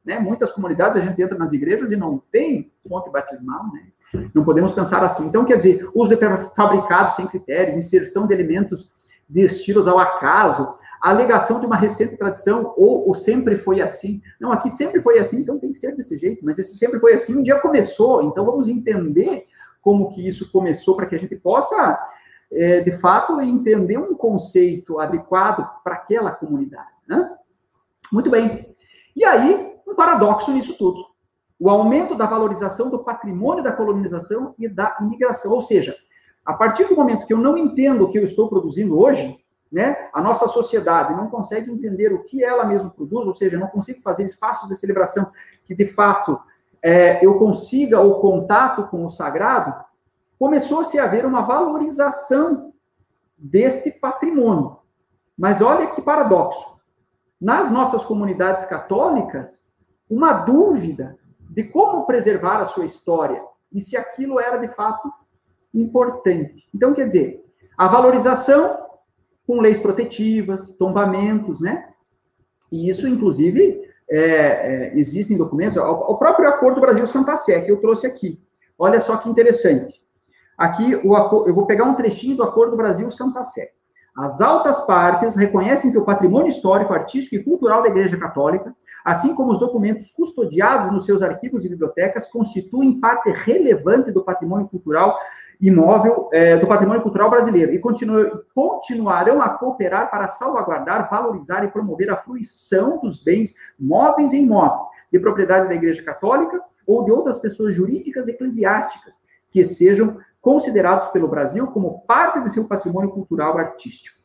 né, muitas comunidades a gente entra nas igrejas e não tem fonte batismal, né? Não podemos pensar assim. Então, quer dizer, uso de fabricados sem critérios, inserção de elementos de estilos ao acaso, alegação de uma recente tradição, ou sempre foi assim. Não, aqui sempre foi assim, então tem que ser desse jeito, mas esse sempre foi assim, um dia começou, então vamos entender como que isso começou para que a gente possa é, de fato, entender um conceito adequado para aquela comunidade. Né? Muito bem. E aí, um paradoxo nisso tudo. O aumento da valorização do patrimônio da colonização e da imigração. Ou seja, a partir do momento que eu não entendo o que eu estou produzindo hoje, né, a nossa sociedade não consegue entender o que ela mesma produz, ou seja, não consigo fazer espaços de celebração que, de fato, é, eu consiga o contato com o sagrado, começou-se a haver uma valorização deste patrimônio. Mas olha que paradoxo. Nas nossas comunidades católicas, uma dúvida de como preservar a sua história e se aquilo era de fato importante. Então, quer dizer, a valorização com leis protetivas, tombamentos, né? E isso, inclusive, é, é, existem documentos, o, próprio Acordo Brasil-Santa Sé, que eu trouxe aqui. Olha só que interessante. Aqui, o, eu vou pegar um trechinho do Acordo Brasil-Santa Sé. As altas partes reconhecem que o patrimônio histórico, artístico e cultural da Igreja Católica, assim como os documentos custodiados nos seus arquivos e bibliotecas, constituem parte relevante do patrimônio cultural imóvel é, do patrimônio cultural brasileiro e continu, continuarão a cooperar para salvaguardar, valorizar e promover a fruição dos bens móveis e imóveis de propriedade da Igreja Católica ou de outras pessoas jurídicas eclesiásticas que sejam considerados pelo Brasil como parte de seu patrimônio cultural artístico.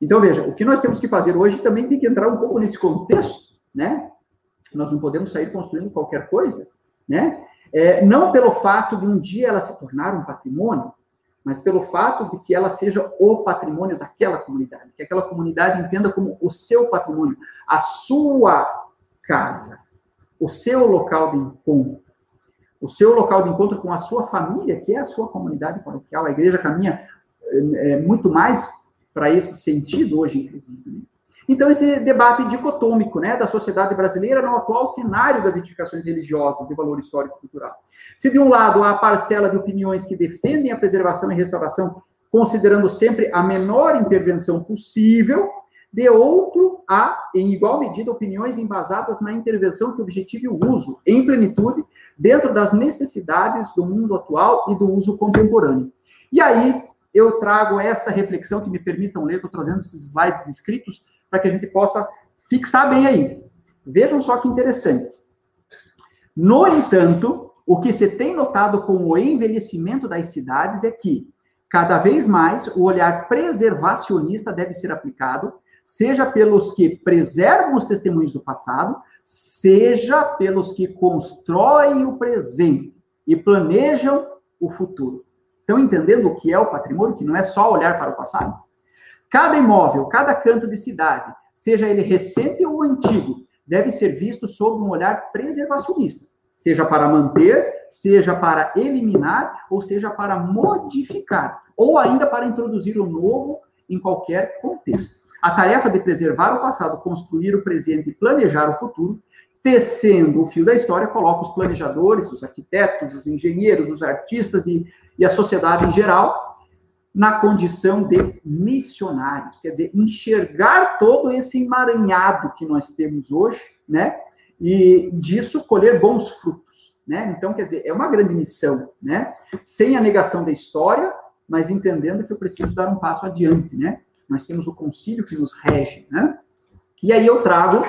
Então, veja, o que nós temos que fazer hoje também tem que entrar um pouco nesse contexto, né? Nós não podemos sair construindo qualquer coisa, né? É, não pelo fato de um dia ela se tornar um patrimônio, mas pelo fato de que ela seja o patrimônio daquela comunidade, que aquela comunidade entenda como o seu patrimônio, a sua casa, o seu local de encontro, o seu local de encontro com a sua família, que é a sua comunidade paroquial. A igreja caminha é, muito mais para esse sentido hoje, inclusive. Né? Então, esse debate dicotômico né, da sociedade brasileira no atual cenário das edificações religiosas de valor histórico e cultural. Se, de um lado, há a parcela de opiniões que defendem a preservação e restauração, considerando sempre a menor intervenção possível, de outro, há, em igual medida, opiniões embasadas na intervenção que objetive o uso, em plenitude, dentro das necessidades do mundo atual e do uso contemporâneo. E aí, eu trago esta reflexão que me permitam ler, estou trazendo esses slides escritos, para que a gente possa fixar bem aí. Vejam só que interessante. No entanto, o que se tem notado com o envelhecimento das cidades é que, cada vez mais, o olhar preservacionista deve ser aplicado, seja pelos que preservam os testemunhos do passado, seja pelos que constroem o presente e planejam o futuro. Estão entendendo o que é o patrimônio, que não é só olhar para o passado? Cada imóvel, cada canto de cidade, seja ele recente ou antigo, deve ser visto sob um olhar preservacionista, seja para manter, seja para eliminar, ou seja para modificar, ou ainda para introduzir o novo em qualquer contexto. A tarefa de preservar o passado, construir o presente e planejar o futuro, tecendo o fio da história, coloca os planejadores, os arquitetos, os engenheiros, os artistas e, e a sociedade em geral na condição de missionários, quer dizer, enxergar todo esse emaranhado que nós temos hoje, né? E disso colher bons frutos, né? Então, quer dizer, é uma grande missão, né? Sem a negação da história, mas entendendo que eu preciso dar um passo adiante, né? Nós temos o concílio que nos rege, né? E aí eu trago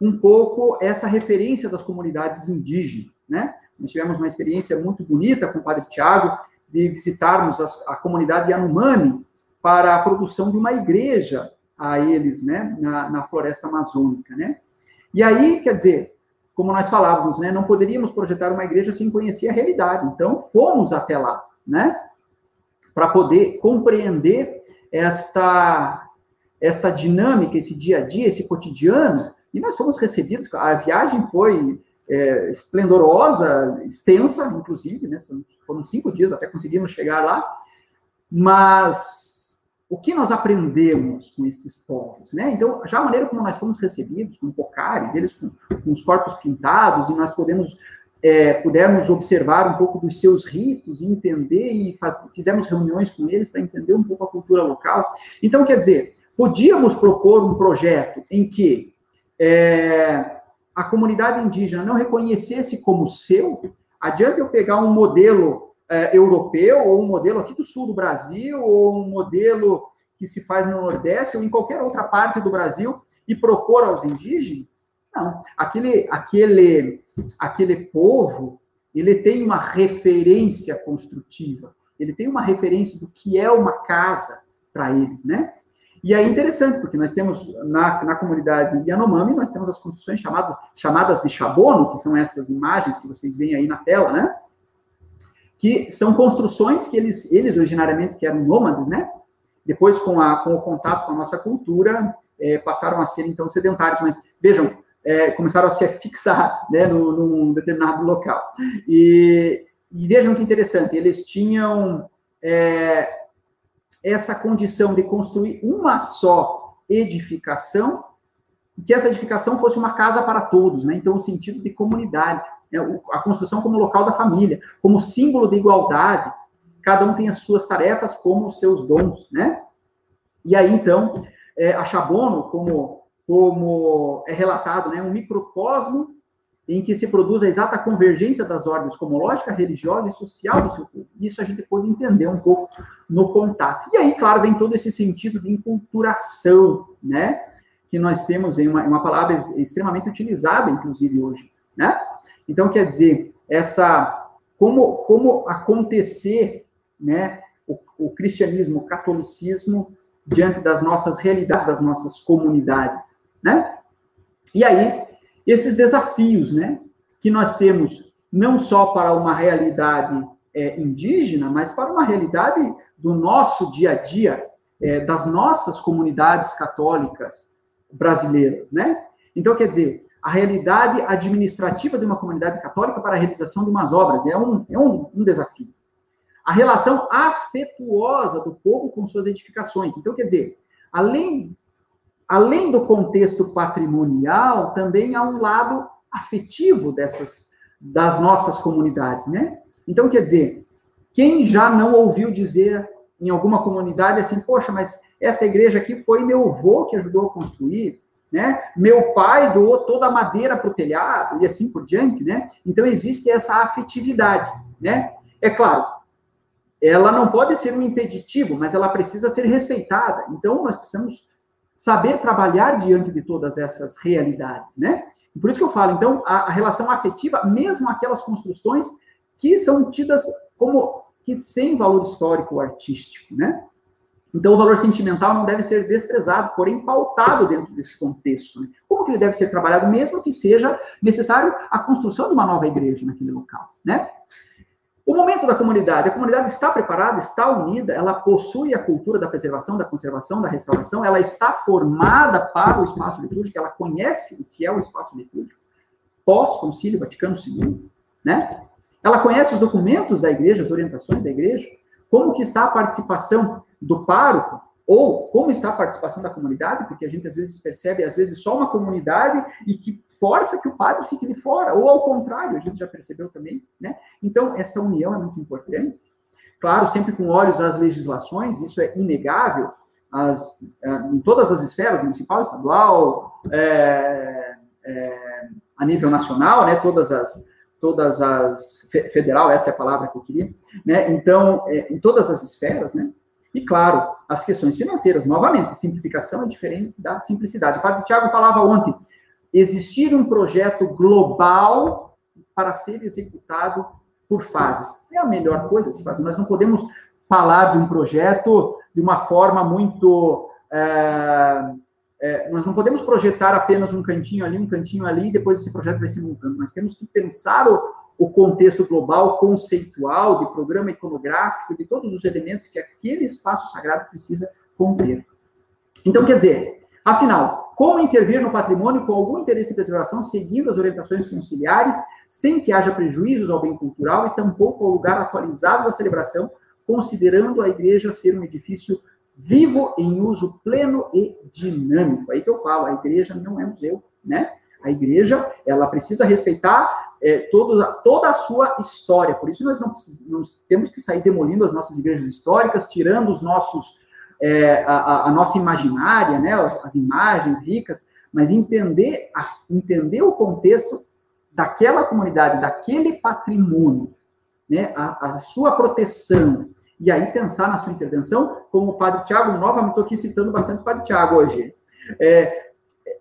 um pouco essa referência das comunidades indígenas, né? Nós tivemos uma experiência muito bonita com o Padre Tiago, de visitarmos a, a comunidade Yanomami para a produção de uma igreja a eles, né, na, na floresta amazônica, né? E aí, quer dizer, como nós falávamos, né, não poderíamos projetar uma igreja sem conhecer a realidade. Então, fomos até lá, né, para poder compreender esta esta dinâmica, esse dia a dia, esse cotidiano, e nós fomos recebidos. A viagem foi é, esplendorosa, extensa, inclusive, né? Foram cinco dias até conseguimos chegar lá. Mas o que nós aprendemos com esses povos, né? Então, já a maneira como nós fomos recebidos, com pocares, eles com, com os corpos pintados, e nós podemos é, pudermos observar um pouco dos seus ritos e entender, e faz, fizemos reuniões com eles para entender um pouco a cultura local. Então, quer dizer, podíamos propor um projeto em que é, a comunidade indígena não reconhecesse como seu, adianta eu pegar um modelo é, europeu, ou um modelo aqui do sul do Brasil, ou um modelo que se faz no Nordeste, ou em qualquer outra parte do Brasil, e propor aos indígenas? Não. Aquele, aquele, aquele povo, ele tem uma referência construtiva, ele tem uma referência do que é uma casa para eles, né? E é interessante, porque nós temos na, na comunidade Yanomami, nós temos as construções chamado, chamadas de Chabono, que são essas imagens que vocês veem aí na tela, né? Que são construções que eles, eles originariamente que eram nômades, né? Depois, com, a, com o contato com a nossa cultura, é, passaram a ser, então, sedentários. Mas, vejam, é, começaram a se fixar né, num, num determinado local. E, e, vejam que interessante, eles tinham é, essa condição de construir uma só edificação, que essa edificação fosse uma casa para todos, né? então o sentido de comunidade, né? a construção como local da família, como símbolo de igualdade, cada um tem as suas tarefas como os seus dons, né? E aí, então, é, a Chabono, como, como é relatado, né, um microcosmo em que se produz a exata convergência das ordens cosmológica, religiosa e social do seu povo. Isso a gente pode entender um pouco no contato. E aí, claro, vem todo esse sentido de enculturação, né? Que nós temos em uma, uma palavra extremamente utilizada, inclusive, hoje, né? Então, quer dizer, essa... Como, como acontecer, né? O, o cristianismo, o catolicismo diante das nossas realidades, das nossas comunidades, né? E aí, esses desafios, né, que nós temos não só para uma realidade é, indígena, mas para uma realidade do nosso dia a dia, é, das nossas comunidades católicas brasileiras, né? Então, quer dizer, a realidade administrativa de uma comunidade católica para a realização de umas obras é um, é um, um desafio a relação afetuosa do povo com suas edificações. Então, quer dizer, além, além do contexto patrimonial, também há um lado afetivo dessas das nossas comunidades, né? Então, quer dizer, quem já não ouviu dizer em alguma comunidade assim, poxa, mas essa igreja aqui foi meu avô que ajudou a construir, né? Meu pai doou toda a madeira para o telhado e assim por diante, né? Então existe essa afetividade, né? É claro, ela não pode ser um impeditivo, mas ela precisa ser respeitada. Então, nós precisamos saber trabalhar diante de todas essas realidades, né? Por isso que eu falo, então, a, a relação afetiva, mesmo aquelas construções que são tidas como que sem valor histórico ou artístico, né? Então, o valor sentimental não deve ser desprezado, porém pautado dentro desse contexto. Né? Como que ele deve ser trabalhado, mesmo que seja necessário a construção de uma nova igreja naquele local, né? O momento da comunidade, a comunidade está preparada, está unida, ela possui a cultura da preservação, da conservação, da restauração, ela está formada para o espaço litúrgico, ela conhece o que é o espaço litúrgico, pós-concílio Vaticano II, né? Ela conhece os documentos da igreja, as orientações da igreja, como que está a participação do pároco, ou como está a participação da comunidade, porque a gente às vezes percebe, às vezes, só uma comunidade e que força que o padre fique de fora, ou ao contrário, a gente já percebeu também, né? Então, essa união é muito importante. Claro, sempre com olhos às legislações, isso é inegável, as, é, em todas as esferas, municipal, estadual, é, é, a nível nacional, né? Todas as, todas as, federal, essa é a palavra que eu queria, né? Então, é, em todas as esferas, né? E, claro, as questões financeiras, novamente, simplificação é diferente da simplicidade. O padre Tiago falava ontem, existir um projeto global para ser executado por fases. É a melhor coisa a se fazer. Nós não podemos falar de um projeto de uma forma muito. É, é, nós não podemos projetar apenas um cantinho ali, um cantinho ali, e depois esse projeto vai se montando. Nós temos que pensar o, o contexto global, conceitual, de programa iconográfico, de todos os elementos que aquele espaço sagrado precisa conter. Então, quer dizer, afinal, como intervir no patrimônio com algum interesse de preservação, seguindo as orientações conciliares, sem que haja prejuízos ao bem cultural e tampouco ao lugar atualizado da celebração, considerando a igreja ser um edifício vivo em uso pleno e dinâmico. Aí que eu falo, a igreja não é museu, né? A igreja, ela precisa respeitar é, toda, toda a sua história. Por isso, nós não, não, temos que sair demolindo as nossas igrejas históricas, tirando os nossos, é, a, a, nossa imaginária, né, as, as, imagens ricas, mas entender, a, entender o contexto daquela comunidade, daquele patrimônio, né, a, a sua proteção, e aí pensar na sua intervenção, como o Padre Tiago, novamente estou aqui citando bastante o Padre Tiago hoje, é,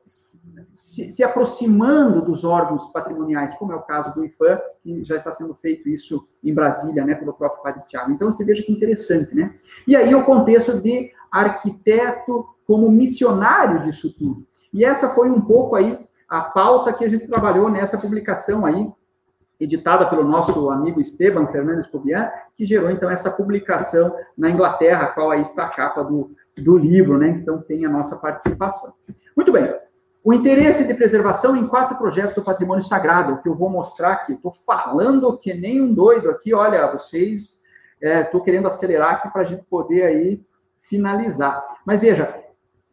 se, se, aproximando dos órgãos patrimoniais, como é o caso do IFAM, que já está sendo feito isso em Brasília, né, pelo próprio Padre Tiago. Então, você veja que interessante, né? E aí o contexto de arquiteto como missionário disso tudo. E essa foi um pouco aí a pauta que a gente trabalhou nessa publicação aí, editada pelo nosso amigo Esteban Fernandes Cobian, que gerou, então, essa publicação na Inglaterra, qual aí está a capa do, do livro, né? Então, tem a nossa participação. Muito bem. O interesse de preservação em quatro projetos do patrimônio sagrado, que eu vou mostrar aqui. Estou falando que nem um doido aqui, olha, vocês, estou é, querendo acelerar aqui para a gente poder aí finalizar. Mas veja,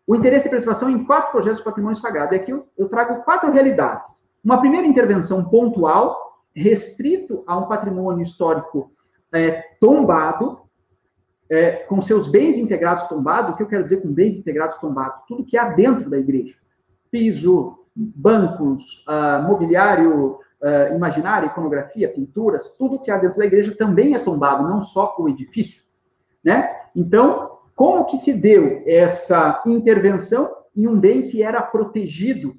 o interesse de preservação em quatro projetos do patrimônio sagrado. E aqui eu, eu trago quatro realidades. Uma primeira intervenção pontual, restrito a um patrimônio histórico é, tombado, é, com seus bens integrados tombados. O que eu quero dizer com bens integrados tombados? Tudo que há dentro da igreja piso, bancos, uh, mobiliário uh, imaginário, iconografia, pinturas, tudo que há dentro da igreja também é tombado, não só o edifício, né? Então, como que se deu essa intervenção em um bem que era protegido,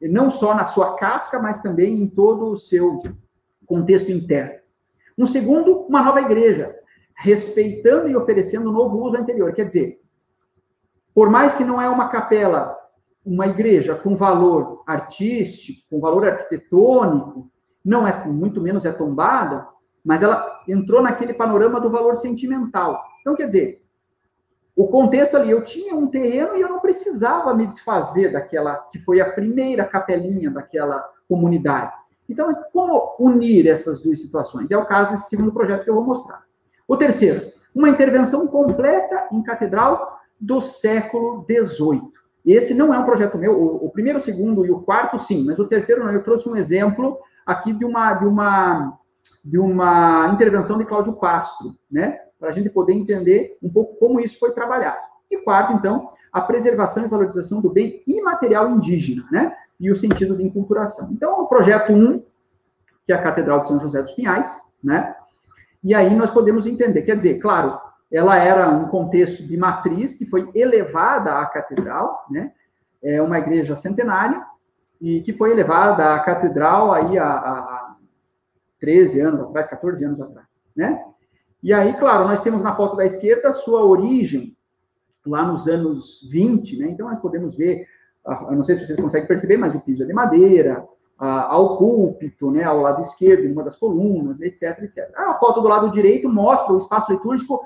não só na sua casca, mas também em todo o seu contexto interno? Um segundo, uma nova igreja, respeitando e oferecendo novo uso anterior. Quer dizer, por mais que não é uma capela uma igreja com valor artístico, com valor arquitetônico, não é muito menos é tombada, mas ela entrou naquele panorama do valor sentimental. Então, quer dizer, o contexto ali, eu tinha um terreno e eu não precisava me desfazer daquela que foi a primeira capelinha daquela comunidade. Então, como unir essas duas situações? É o caso desse segundo projeto que eu vou mostrar. O terceiro, uma intervenção completa em catedral do século XVIII. Esse não é um projeto meu, o, o, primeiro, o segundo e o quarto, sim, mas o terceiro não. Eu trouxe um exemplo aqui de uma, de uma, de uma intervenção de Cláudio Castro, né? Para a gente poder entender um pouco como isso foi trabalhado. E quarto, então, a preservação e valorização do bem imaterial indígena, né? E o sentido de inculturação. Então, o projeto 1, um, que é a Catedral de São José dos Pinhais, né? E aí nós podemos entender, quer dizer, claro, ela era um contexto de matriz que foi elevada à catedral, né? É uma igreja centenária e que foi elevada à catedral aí há, há 13 anos atrás, 14 anos atrás, né? E aí, claro, nós temos na foto da esquerda sua origem lá nos anos 20, né? Então nós podemos ver, eu não sei se vocês conseguem perceber, mas o piso é de madeira, ao púlpito, né, ao lado esquerdo, em uma das colunas, etc, etc. A foto do lado direito mostra o espaço litúrgico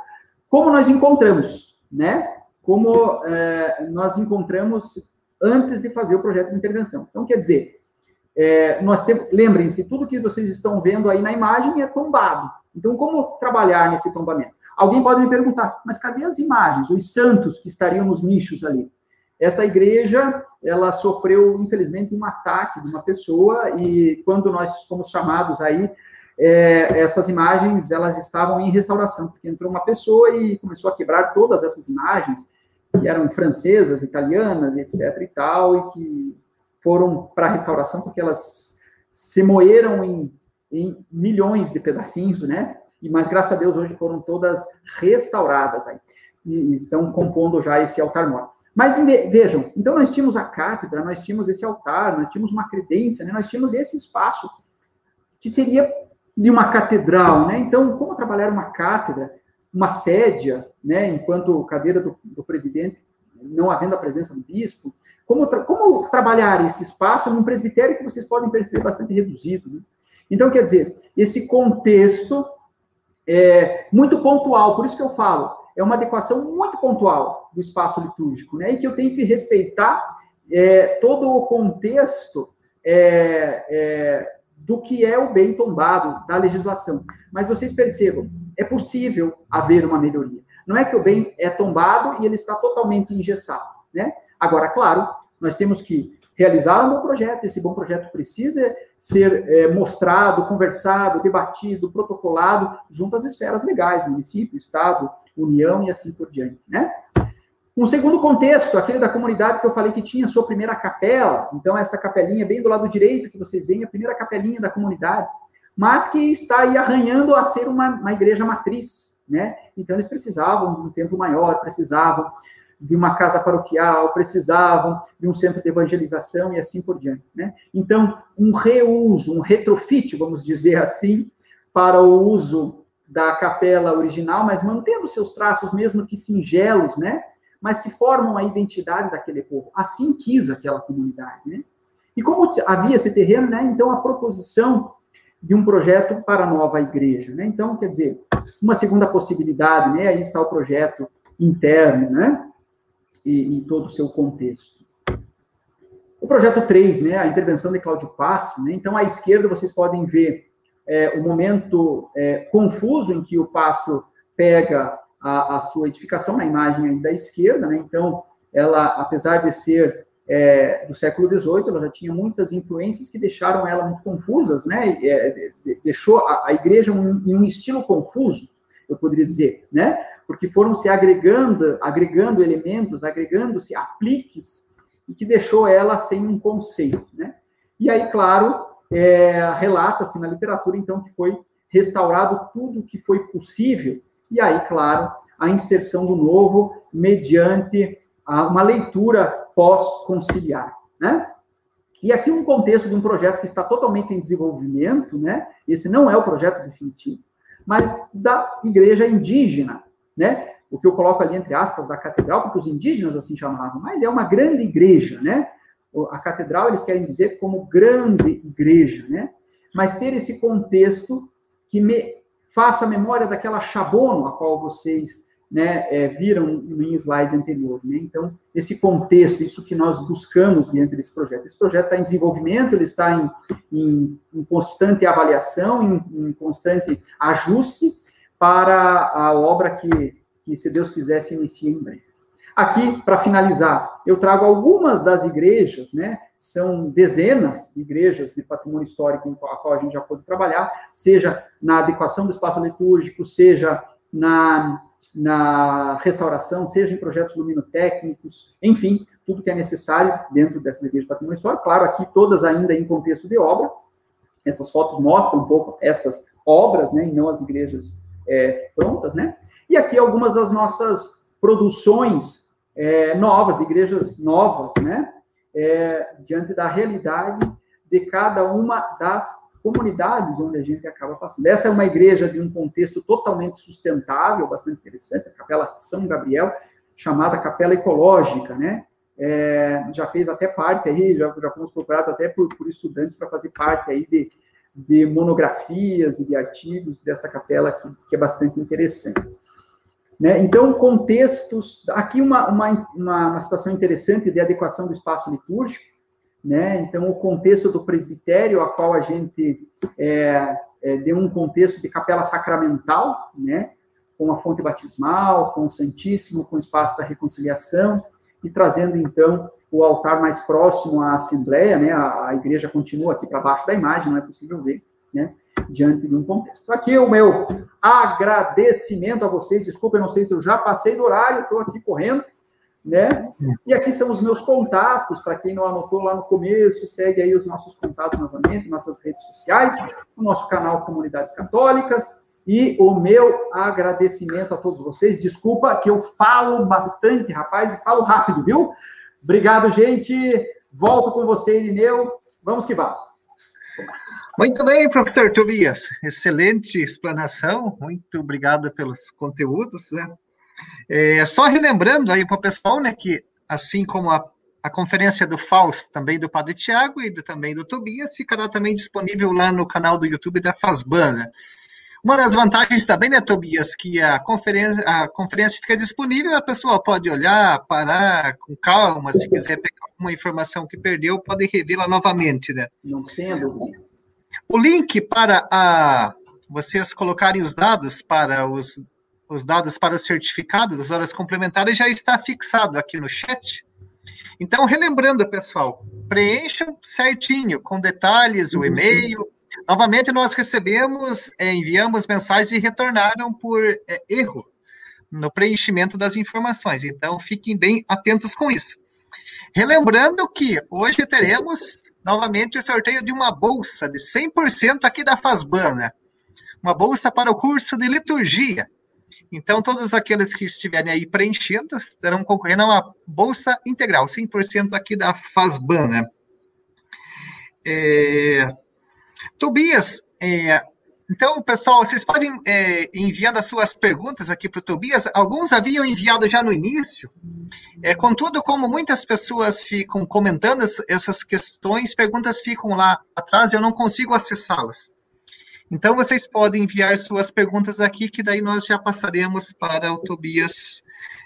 como nós encontramos, né? Como é, nós encontramos antes de fazer o projeto de intervenção. Então, quer dizer, é, nós temos, lembrem-se, tudo que vocês estão vendo aí na imagem é tombado. Então, como trabalhar nesse tombamento? Alguém pode me perguntar, mas cadê as imagens, os santos que estariam nos nichos ali? Essa igreja, ela sofreu, infelizmente, um ataque de uma pessoa e quando nós fomos chamados aí é, essas imagens elas estavam em restauração, porque entrou uma pessoa e começou a quebrar todas essas imagens, que eram francesas, italianas, etc. e tal, e que foram para a restauração porque elas se moeram em, em milhões de pedacinhos, né? E, mas graças a Deus hoje foram todas restauradas aí, e estão compondo já esse altar mor. Mas vejam, então nós tínhamos a cátedra, nós tínhamos esse altar, nós tínhamos uma credência, né? nós tínhamos esse espaço que seria de uma catedral, né? Então, como trabalhar uma cátedra, uma sédia, né? Enquanto cadeira do, do presidente, não havendo a presença do bispo, como, tra como trabalhar esse espaço num presbitério que vocês podem perceber bastante reduzido, né? Então, quer dizer, esse contexto é muito pontual, por isso que eu falo, é uma adequação muito pontual do espaço litúrgico, né? E que eu tenho que respeitar é, todo o contexto é, é, do que é o bem tombado da legislação. Mas vocês percebam, é possível haver uma melhoria. Não é que o bem é tombado e ele está totalmente engessado, né? Agora, claro, nós temos que realizar um bom projeto. Esse bom projeto precisa ser é, mostrado, conversado, debatido, protocolado junto às esferas legais, município, estado, união e assim por diante, né? Um segundo contexto, aquele da comunidade que eu falei que tinha sua primeira capela, então essa capelinha bem do lado direito que vocês veem, a primeira capelinha da comunidade, mas que está aí arranhando a ser uma, uma igreja matriz, né? Então eles precisavam de um templo maior, precisavam de uma casa paroquial, precisavam de um centro de evangelização e assim por diante, né? Então, um reuso, um retrofit, vamos dizer assim, para o uso da capela original, mas mantendo seus traços mesmo que singelos, né? Mas que formam a identidade daquele povo. Assim quis aquela comunidade, né? E como havia esse terreno, né? Então a proposição de um projeto para a nova igreja, né? Então, quer dizer, uma segunda possibilidade, né? Aí está o projeto interno, né? E, e todo o seu contexto. O projeto 3, né, a intervenção de Cláudio Pasto, né, então à esquerda vocês podem ver é, o momento é, confuso em que o Pasto pega a, a, sua edificação, na imagem da esquerda, né, então ela, apesar de ser é, do século XVIII, ela já tinha muitas influências que deixaram ela muito confusas, né, é, deixou a, a igreja um, em um estilo confuso, eu poderia dizer, né, porque foram se agregando, agregando elementos, agregando-se apliques e que deixou ela sem um conceito, né? E aí, claro, é, relata-se na literatura, então, que foi restaurado tudo o que foi possível, e aí, claro, a inserção do novo mediante uma leitura pós-conciliar, né? E aqui um contexto de um projeto que está totalmente em desenvolvimento, né? Esse não é o projeto definitivo, mas da igreja indígena, né? o que eu coloco ali entre aspas da catedral, porque os indígenas assim chamavam, mas é uma grande igreja, né? A catedral eles querem dizer como grande igreja, né? Mas ter esse contexto que me faça a memória daquela chabono a qual vocês né, é, viram em slide anterior. Né? Então, esse contexto, isso que nós buscamos dentro desse projeto. Esse projeto está em desenvolvimento, ele está em, em, em constante avaliação, em, em, constante ajuste para a obra que que, se Deus quiser, se inicie em breve. Aqui, para finalizar, eu trago algumas das igrejas, né? São dezenas de igrejas de patrimônio histórico com a qual a gente já pôde trabalhar, seja na adequação do espaço litúrgico, seja na, na restauração, seja em projetos luminotécnicos, enfim, tudo que é necessário dentro dessas igrejas de patrimônio histórico. Claro, aqui todas ainda em contexto de obra. Essas fotos mostram um pouco essas obras, né? E não as igrejas é, prontas, né? E aqui algumas das nossas produções é, novas, de igrejas novas, né? É, diante da realidade de cada uma das comunidades onde a gente acaba passando. Essa é uma igreja de um contexto totalmente sustentável, bastante interessante, a Capela São Gabriel, chamada Capela Ecológica, né? É, já fez até parte aí, já, já fomos procurados até por, por estudantes para fazer parte aí de, de monografias e de artigos dessa capela que, que é bastante interessante. Né? Então, contextos. Aqui, uma, uma, uma, situação interessante de adequação do espaço litúrgico. Né? Então, o contexto do presbitério, a qual a gente é, é, deu um contexto de capela sacramental, né? com a fonte batismal, com o Santíssimo, com o espaço da reconciliação, e trazendo, então, o altar mais próximo à Assembleia, né? a, a igreja continua aqui para baixo da imagem, não é possível ver, né? Diante de um contexto. Aqui o meu agradecimento a vocês. Desculpa, eu não sei se eu já passei do horário, estou aqui correndo, né? E aqui são os meus contatos, para quem não anotou lá no começo, segue aí os nossos contatos novamente, nossas redes sociais, o nosso canal Comunidades Católicas, e o meu agradecimento a todos vocês. Desculpa que eu falo bastante, rapaz, e falo rápido, viu? Obrigado, gente. Volto com você, Irineu. Vamos que vamos. Muito bem, professor Tobias. Excelente explanação. Muito obrigado pelos conteúdos. Né? É, só relembrando aí para o pessoal, né, que assim como a, a conferência do Fausto, também do Padre Tiago e do, também do Tobias, ficará também disponível lá no canal do YouTube da Fazbana. Uma das vantagens também, né, Tobias, que a conferência, a conferência fica disponível, a pessoa pode olhar, parar com calma, se quiser pegar alguma informação que perdeu, pode revê-la novamente, né? Não tem dúvida. O link para a, vocês colocarem os dados para os, os dados para o certificado das horas complementares já está fixado aqui no chat. Então, relembrando, pessoal, preencham certinho, com detalhes, o e-mail. Novamente, nós recebemos, é, enviamos mensagens e retornaram por é, erro no preenchimento das informações. Então, fiquem bem atentos com isso. Relembrando que hoje teremos novamente o sorteio de uma bolsa de 100% aqui da Fazbana. Uma bolsa para o curso de liturgia. Então, todos aqueles que estiverem aí preenchendo estarão concorrendo a uma bolsa integral, 100% aqui da Fazbana. É... Tobias, é, então, pessoal, vocês podem é, as suas perguntas aqui para o Tobias. Alguns haviam enviado já no início. É, contudo, como muitas pessoas ficam comentando essas questões, perguntas ficam lá atrás e eu não consigo acessá-las. Então, vocês podem enviar suas perguntas aqui, que daí nós já passaremos para o Tobias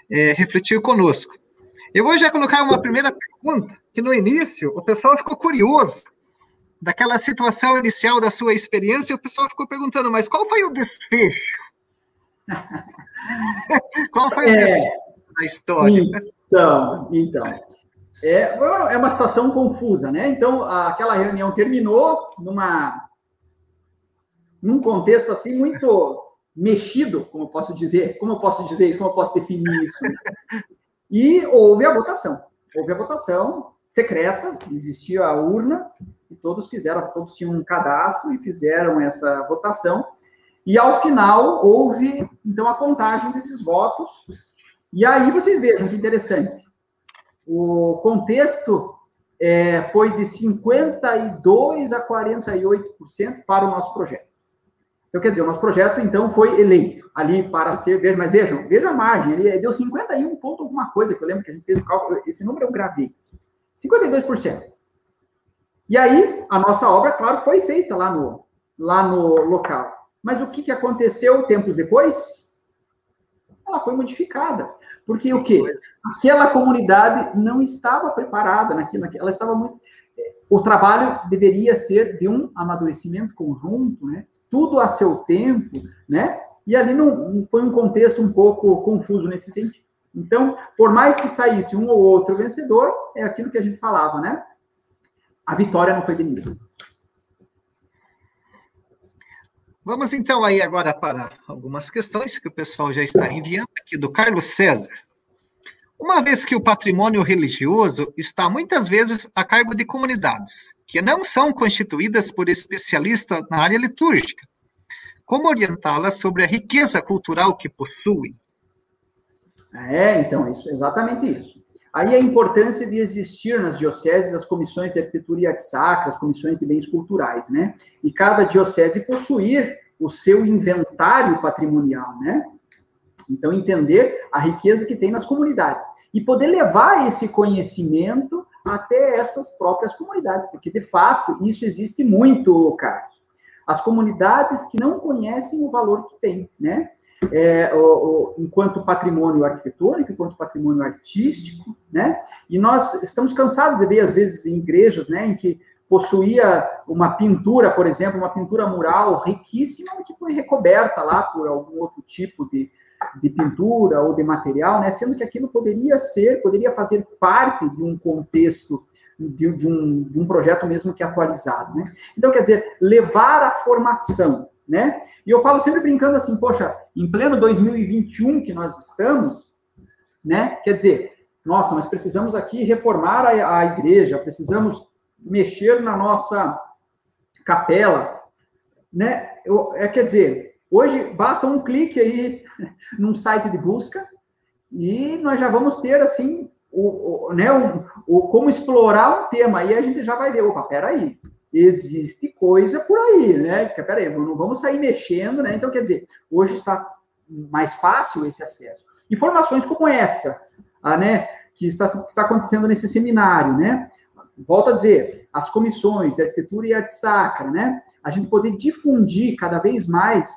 é, refletir conosco. Eu vou já colocar uma primeira pergunta, que no início o pessoal ficou curioso daquela situação inicial da sua experiência, o pessoal ficou perguntando, mas qual foi o desfecho? qual foi é, o desfecho da história? Então, então. É, é uma situação confusa, né? Então, aquela reunião terminou numa, num contexto assim muito mexido, como eu posso dizer, como eu posso dizer isso, como eu posso definir isso. E houve a votação. Houve a votação secreta, existia a urna, e todos fizeram, todos tinham um cadastro e fizeram essa votação. E ao final houve então a contagem desses votos. E aí vocês vejam que interessante. O contexto é, foi de 52 a 48% para o nosso projeto. Então, quer dizer, o nosso projeto, então, foi eleito ali para ser, veja, mas vejam, veja a margem, ele deu 51 ponto alguma coisa, que eu lembro que a gente fez o cálculo, esse número eu gravei. 52%. E aí, a nossa obra, claro, foi feita lá no, lá no local. Mas o que, que aconteceu tempos depois? Ela foi modificada. Porque o quê? Aquela comunidade não estava preparada naquilo, ela estava muito. O trabalho deveria ser de um amadurecimento conjunto, né? tudo a seu tempo, né? E ali não, foi um contexto um pouco confuso nesse sentido. Então, por mais que saísse um ou outro vencedor, é aquilo que a gente falava, né? A vitória não foi de ninguém. Vamos então aí agora para algumas questões que o pessoal já está enviando aqui do Carlos César. Uma vez que o patrimônio religioso está muitas vezes a cargo de comunidades, que não são constituídas por especialistas na área litúrgica, como orientá-las sobre a riqueza cultural que possuem? É, então, isso, exatamente isso. Aí a importância de existir nas dioceses as comissões de arquitetura e arte sacra, as comissões de bens culturais, né? E cada diocese possuir o seu inventário patrimonial, né? Então, entender a riqueza que tem nas comunidades e poder levar esse conhecimento até essas próprias comunidades, porque de fato isso existe muito, Carlos. As comunidades que não conhecem o valor que tem, né? É, o, o, enquanto patrimônio arquitetônico, enquanto patrimônio artístico, né? E nós estamos cansados de ver, às vezes, em igrejas, né, em que possuía uma pintura, por exemplo, uma pintura mural riquíssima que foi recoberta lá por algum outro tipo de, de pintura ou de material, né? Sendo que aquilo poderia ser, poderia fazer parte de um contexto de, de, um, de um projeto mesmo que atualizado, né? Então, quer dizer, levar a formação, né? E eu falo sempre brincando assim, poxa, em pleno 2021 que nós estamos, né? Quer dizer, nossa, nós precisamos aqui reformar a, a igreja, precisamos mexer na nossa capela, né? Eu, é, quer dizer, Hoje basta um clique aí num site de busca e nós já vamos ter assim o, o né, o, o, como explorar um tema. Aí a gente já vai ver, opa, peraí, existe coisa por aí, né? Peraí, não vamos sair mexendo, né? Então, quer dizer, hoje está mais fácil esse acesso. Informações como essa, a, né, que está, que está acontecendo nesse seminário, né? Volto a dizer, as comissões de arquitetura e arte sacra, né? A gente poder difundir cada vez mais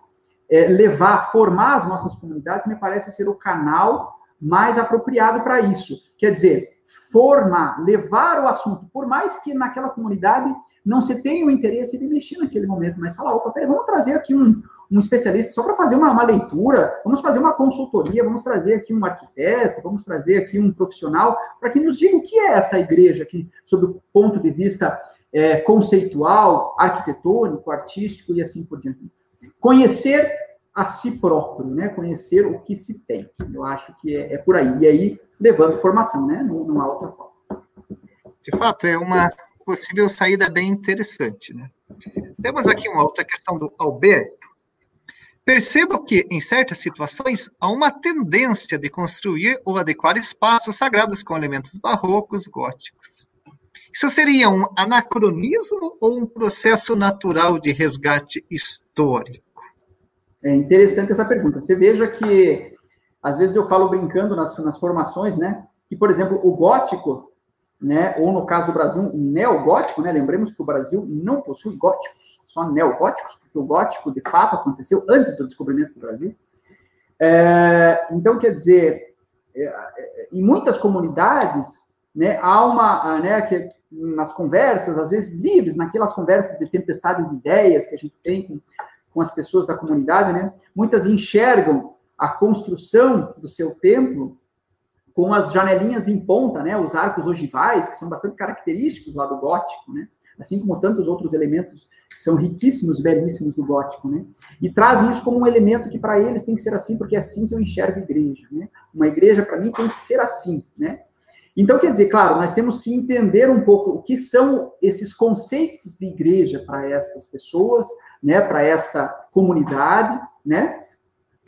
é, levar, formar as nossas comunidades, me parece ser o canal mais apropriado para isso. Quer dizer, formar, levar o assunto, por mais que naquela comunidade não se tenha o interesse de mexer naquele momento, mas falar, opa, peraí, vamos trazer aqui um, um especialista só para fazer uma, uma, leitura, vamos fazer uma consultoria, vamos trazer aqui um arquiteto, vamos trazer aqui um profissional, para que nos diga o que é essa igreja aqui, sob o ponto de vista é, conceitual, arquitetônico, artístico e assim por diante. Conhecer a si próprio, né? Conhecer o que se tem. Eu acho que é, é por aí. E aí, levando formação, né? Há outra forma. De fato, é uma possível saída bem interessante, né? Temos aqui uma outra questão do Alberto. Percebo que, em certas situações, há uma tendência de construir ou adequar espaços sagrados com elementos barrocos, góticos. Isso seria um anacronismo ou um processo natural de resgate histórico? É interessante essa pergunta. Você veja que, às vezes eu falo brincando nas, nas formações, né? Que, por exemplo, o gótico, né? Ou no caso do Brasil, neogótico, né? Lembremos que o Brasil não possui góticos, só neogóticos, porque o gótico, de fato, aconteceu antes do descobrimento do Brasil. É, então, quer dizer, é, é, em muitas comunidades, né, há uma, né, que nas conversas, às vezes livres, naquelas conversas de tempestade de ideias que a gente tem com, com as pessoas da comunidade, né, muitas enxergam a construção do seu templo com as janelinhas em ponta, né, os arcos ogivais, que são bastante característicos lá do gótico, né, assim como tantos outros elementos que são riquíssimos, belíssimos do gótico, né? E trazem isso como um elemento que para eles tem que ser assim, porque é assim que eu enxergo a igreja, né? Uma igreja para mim tem que ser assim, né? Então, quer dizer, claro, nós temos que entender um pouco o que são esses conceitos de igreja para estas pessoas, né, para esta comunidade, né?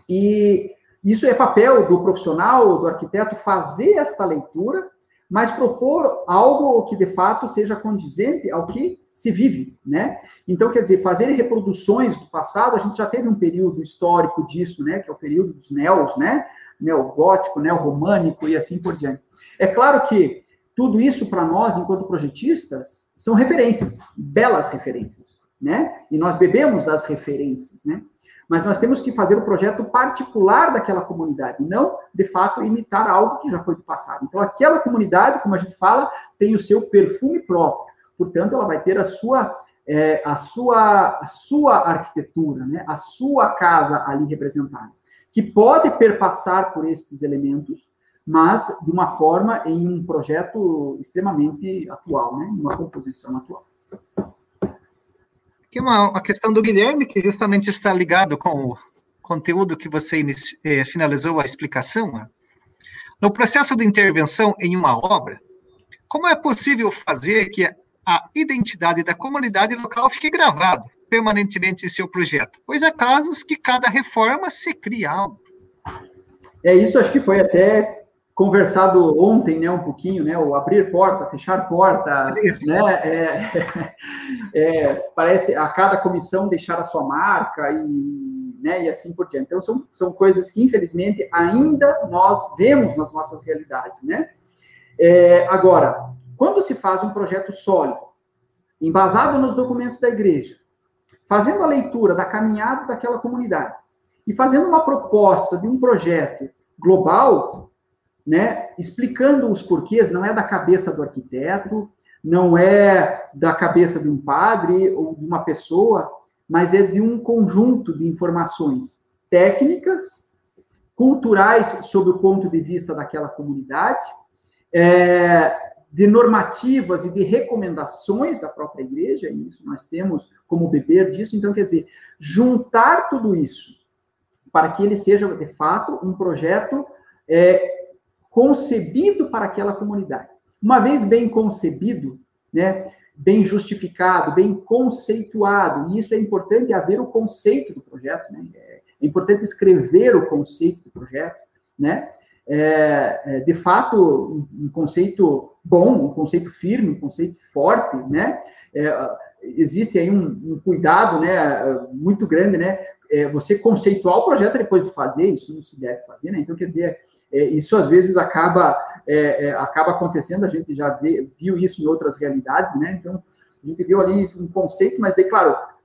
E isso é papel do profissional, do arquiteto, fazer esta leitura, mas propor algo que de fato seja condizente ao que se vive, né? Então, quer dizer, fazer reproduções do passado, a gente já teve um período histórico disso, né? Que é o período dos neos, né? Neogótico, neorromânico e assim por diante. É claro que tudo isso para nós, enquanto projetistas, são referências, belas referências, né? E nós bebemos das referências, né? Mas nós temos que fazer o projeto particular daquela comunidade, não, de fato, imitar algo que já foi do passado. Então, aquela comunidade, como a gente fala, tem o seu perfume próprio. Portanto, ela vai ter a sua, é, a sua, a sua arquitetura, né? a sua casa ali representada, que pode perpassar por estes elementos, mas de uma forma em um projeto extremamente atual, né? uma composição atual. Aqui uma, uma questão do Guilherme, que justamente está ligado com o conteúdo que você eh, finalizou a explicação. Né? No processo de intervenção em uma obra, como é possível fazer que a identidade da comunidade local fique gravado permanentemente em seu projeto? Pois há casos que cada reforma se cria algo. É isso, acho que foi até conversado ontem, né, um pouquinho, né, o abrir porta, fechar porta, Isso. né, é, é, parece a cada comissão deixar a sua marca e, né, e assim por diante. Então são, são coisas que infelizmente ainda nós vemos nas nossas realidades, né. É, agora, quando se faz um projeto sólido, embasado nos documentos da igreja, fazendo a leitura da caminhada daquela comunidade e fazendo uma proposta de um projeto global, né, explicando os porquês, não é da cabeça do arquiteto, não é da cabeça de um padre ou de uma pessoa, mas é de um conjunto de informações técnicas, culturais sob o ponto de vista daquela comunidade, é, de normativas e de recomendações da própria igreja, e isso nós temos como beber disso. Então, quer dizer, juntar tudo isso para que ele seja, de fato, um projeto é, concebido para aquela comunidade. Uma vez bem concebido, né, bem justificado, bem conceituado, e isso é importante haver o conceito do projeto, né? É importante escrever o conceito do projeto, né? É, é, de fato, um conceito bom, um conceito firme, um conceito forte, né? É, existe aí um, um, cuidado, né, muito grande, né? É, você conceituar o projeto depois de fazer, isso não se deve fazer, né? Então, quer dizer, é, isso às vezes acaba, é, é, acaba acontecendo, a gente já vê, viu isso em outras realidades, né? Então, a gente viu ali um conceito, mas daí,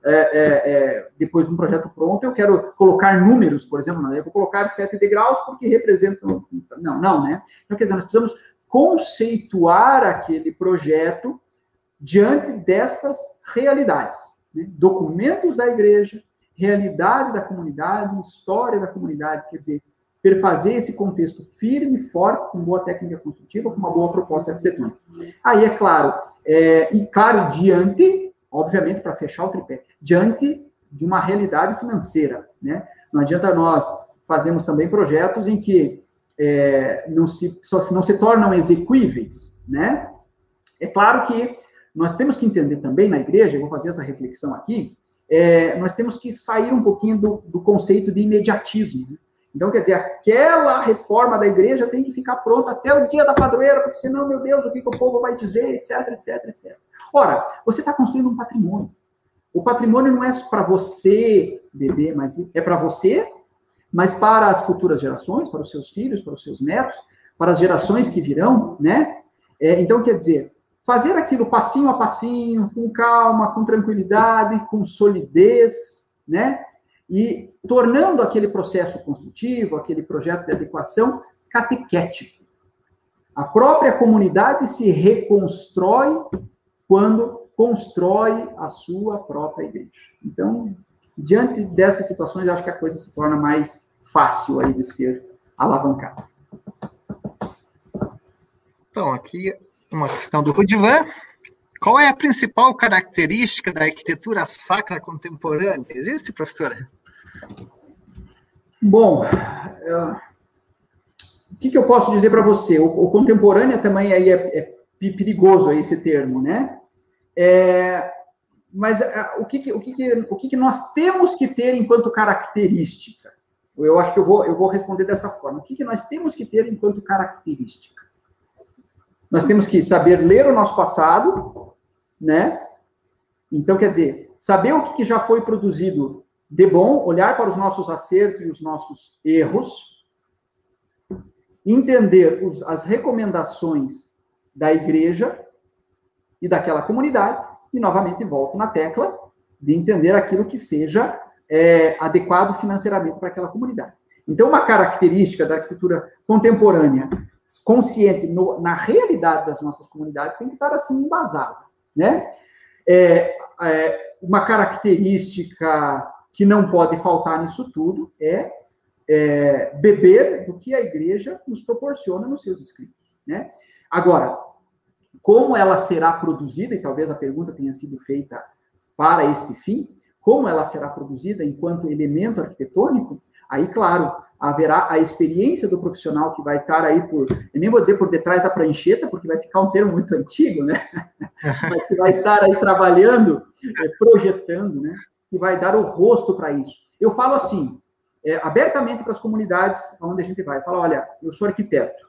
é, é depois de um projeto pronto, eu quero colocar números, por exemplo, né? eu vou colocar sete degraus porque representam. Não, não, né? Então, quer dizer, nós precisamos conceituar aquele projeto diante destas realidades. Né? Documentos da igreja, realidade da comunidade, história da comunidade, quer dizer, perfazer esse contexto firme, forte, com boa técnica construtiva, com uma boa proposta arquitetônica. Aí, é claro, é, e claro, diante, obviamente, para fechar o tripé, diante de uma realidade financeira, né? Não adianta nós fazermos também projetos em que é, não, se, só, não se tornam execuíveis, né? É claro que nós temos que entender também na igreja, eu vou fazer essa reflexão aqui, é, nós temos que sair um pouquinho do, do conceito de imediatismo. Né? Então, quer dizer, aquela reforma da igreja tem que ficar pronta até o dia da padroeira, porque senão, meu Deus, o que, que o povo vai dizer, etc, etc, etc. Ora, você está construindo um patrimônio. O patrimônio não é para você, bebê, mas é para você, mas para as futuras gerações, para os seus filhos, para os seus netos, para as gerações que virão, né? É, então, quer dizer, fazer aquilo passinho a passinho, com calma, com tranquilidade, com solidez, né? E tornando aquele processo construtivo, aquele projeto de adequação, catequético. A própria comunidade se reconstrói quando constrói a sua própria igreja. Então, diante dessas situações, acho que a coisa se torna mais fácil aí de ser alavancada. Então, aqui uma questão do Rudivan. Qual é a principal característica da arquitetura sacra contemporânea? Existe, professora? Bom, uh, o que, que, eu posso dizer para você? O, o, contemporânea também aí é, é perigoso aí esse termo, né? É, mas uh, o, que, que, o, que, que, o que, que nós temos que ter enquanto característica? Eu acho que eu vou, eu vou responder dessa forma. O que, que nós temos que ter enquanto característica? Nós temos que saber ler o nosso passado, né? Então, quer dizer, saber o que, já foi produzido de bom, olhar para os nossos acertos e os nossos erros, entender os, as recomendações da igreja e daquela comunidade, e novamente volto na tecla de entender aquilo que seja é, adequado financeiramente para aquela comunidade. Então, uma característica da arquitetura contemporânea consciente no, na realidade das nossas comunidades tem que estar assim embasado, né? É, é, uma característica que não pode faltar nisso tudo é, é, beber do que a igreja nos proporciona nos seus escritos, né? Agora, como ela será produzida, e talvez a pergunta tenha sido feita para este fim, como ela será produzida enquanto elemento arquitetônico, aí, claro, haverá a experiência do profissional que vai estar aí por, eu nem vou dizer por detrás da prancheta, porque vai ficar um termo muito antigo, né? Mas que vai estar aí trabalhando, é, projetando, né? Que vai dar o rosto para isso. Eu falo assim, é, abertamente para as comunidades onde a gente vai. Fala, olha, eu sou arquiteto,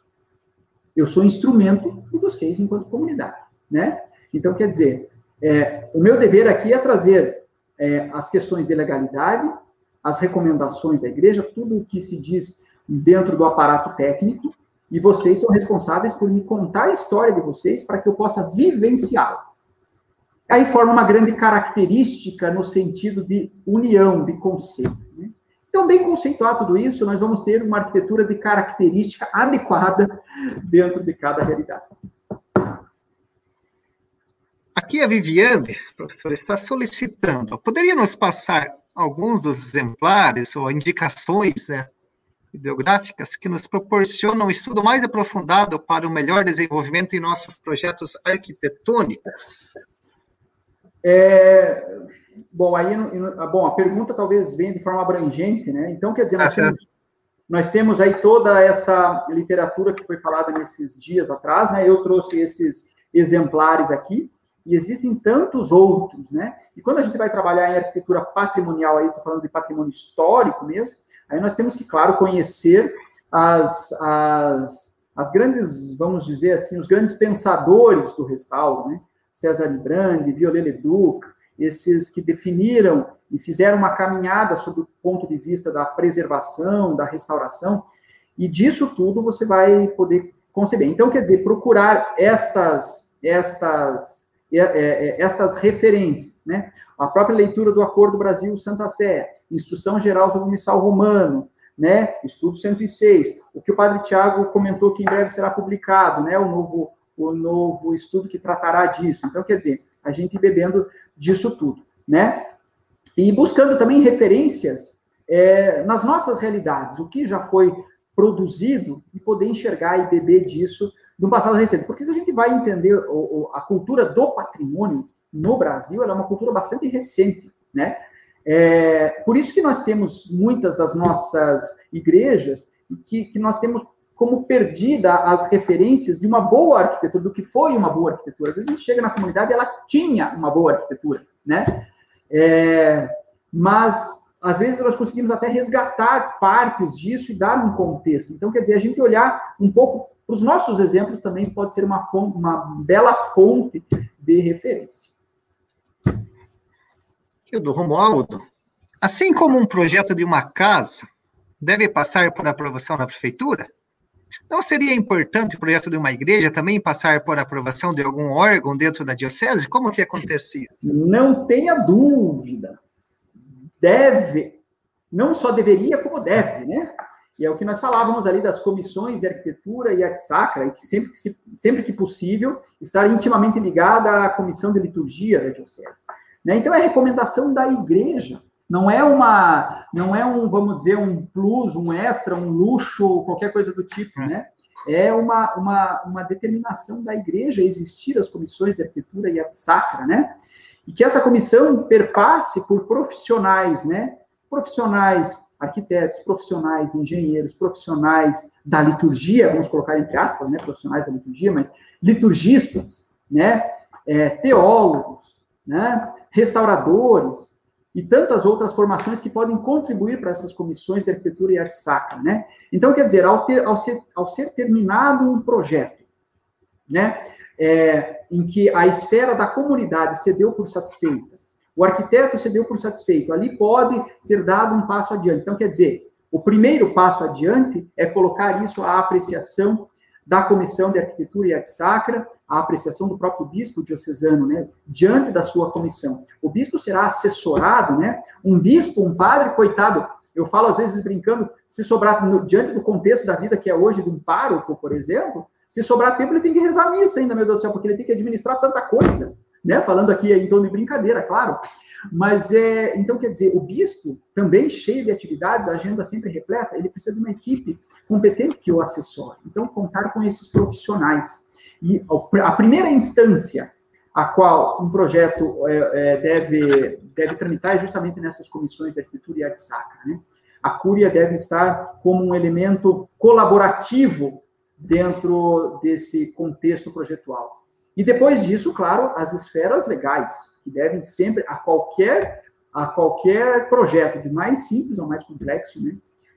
eu sou instrumento de vocês enquanto comunidade, né? Então, quer dizer, é, o meu dever aqui é trazer é, as questões de legalidade, as recomendações da igreja, tudo o que se diz dentro do aparato técnico, e vocês são responsáveis por me contar a história de vocês para que eu possa vivenciá-la. Aí forma uma grande característica no sentido de união, de conceito. Né? Então, bem conceituar tudo isso, nós vamos ter uma arquitetura de característica adequada dentro de cada realidade. Aqui a Viviane, professora, está solicitando. Poderia nos passar alguns dos exemplares ou indicações né, bibliográficas que nos proporcionam um estudo mais aprofundado para o melhor desenvolvimento em nossos projetos arquitetônicos? É, bom, aí, bom, a pergunta talvez venha de forma abrangente, né? Então, quer dizer, nós, ah, temos, nós temos aí toda essa literatura que foi falada nesses dias atrás, né? Eu trouxe esses exemplares aqui. E existem tantos outros, né? E quando a gente vai trabalhar em arquitetura patrimonial, aí estou falando de patrimônio histórico mesmo, aí nós temos que, claro, conhecer as, as, as grandes, vamos dizer assim, os grandes pensadores do restauro, né? César Librandi, Viollet-le-Duc, esses que definiram e fizeram uma caminhada sobre o ponto de vista da preservação, da restauração, e disso tudo você vai poder conceber. Então, quer dizer, procurar estas, estas estas referências, né? A própria leitura do Acordo Brasil-Santa Sé, Instrução Geral sobre o Missal Romano, né? Estudo 106, o que o Padre Tiago comentou que em breve será publicado, né? O novo, o novo estudo que tratará disso. Então, quer dizer, a gente bebendo disso tudo, né? E buscando também referências é, nas nossas realidades, o que já foi produzido e poder enxergar e beber disso do passado recente. Porque se a gente vai entender o, o, a cultura do patrimônio no Brasil, ela é uma cultura bastante recente, né? É, por isso que nós temos muitas das nossas igrejas que, que nós temos como perdida as referências de uma boa arquitetura, do que foi uma boa arquitetura. Às vezes a gente chega na comunidade e ela tinha uma boa arquitetura, né? É, mas às vezes nós conseguimos até resgatar partes disso e dar um contexto. Então, quer dizer, a gente olhar um pouco os nossos exemplos também pode ser uma, fonte, uma bela fonte de referência. Eu do Romualdo, assim como um projeto de uma casa deve passar por aprovação na prefeitura, não seria importante o projeto de uma igreja também passar por aprovação de algum órgão dentro da diocese? Como que acontece isso? Não tenha dúvida. Deve, não só deveria, como deve, né? E é o que nós falávamos ali das comissões de arquitetura e arte sacra, e que sempre que, se, sempre que possível, estar intimamente ligada à comissão de liturgia da diocese. Né? Então, é recomendação da igreja, não é uma, não é um, vamos dizer, um plus, um extra, um luxo, qualquer coisa do tipo, né? É uma, uma, uma determinação da igreja existir as comissões de arquitetura e arte sacra, né? E que essa comissão perpasse por profissionais, né? Profissionais arquitetos, profissionais, engenheiros, profissionais da liturgia, vamos colocar entre aspas, né, profissionais da liturgia, mas liturgistas, né, é, teólogos, né, restauradores e tantas outras formações que podem contribuir para essas comissões de arquitetura e arte sacra, né? Então, quer dizer, ao, ter, ao, ser, ao ser terminado um projeto, né, é, em que a esfera da comunidade se deu por satisfeita, o arquiteto se deu por satisfeito. Ali pode ser dado um passo adiante. Então, quer dizer, o primeiro passo adiante é colocar isso à apreciação da Comissão de Arquitetura e Arte Sacra, a apreciação do próprio bispo diocesano, né, diante da sua comissão. O bispo será assessorado, né? Um bispo, um padre, coitado, eu falo às vezes brincando, se sobrar no, diante do contexto da vida que é hoje de um pároco, por exemplo, se sobrar tempo ele tem que rezar a missa ainda, meu Deus do céu, porque ele tem que administrar tanta coisa né? Falando aqui em tom de brincadeira, claro. Mas é, então quer dizer, o bispo também cheio de atividades, a agenda sempre repleta, ele precisa de uma equipe competente que o assessore. Então contar com esses profissionais. E a primeira instância a qual um projeto é, é, deve deve tramitar é justamente nessas comissões de arquitetura e arte sacra, né? A cúria deve estar como um elemento colaborativo dentro desse contexto projetual. E depois disso, claro, as esferas legais, que devem sempre, a qualquer, a qualquer projeto, de mais simples ou mais complexo, né,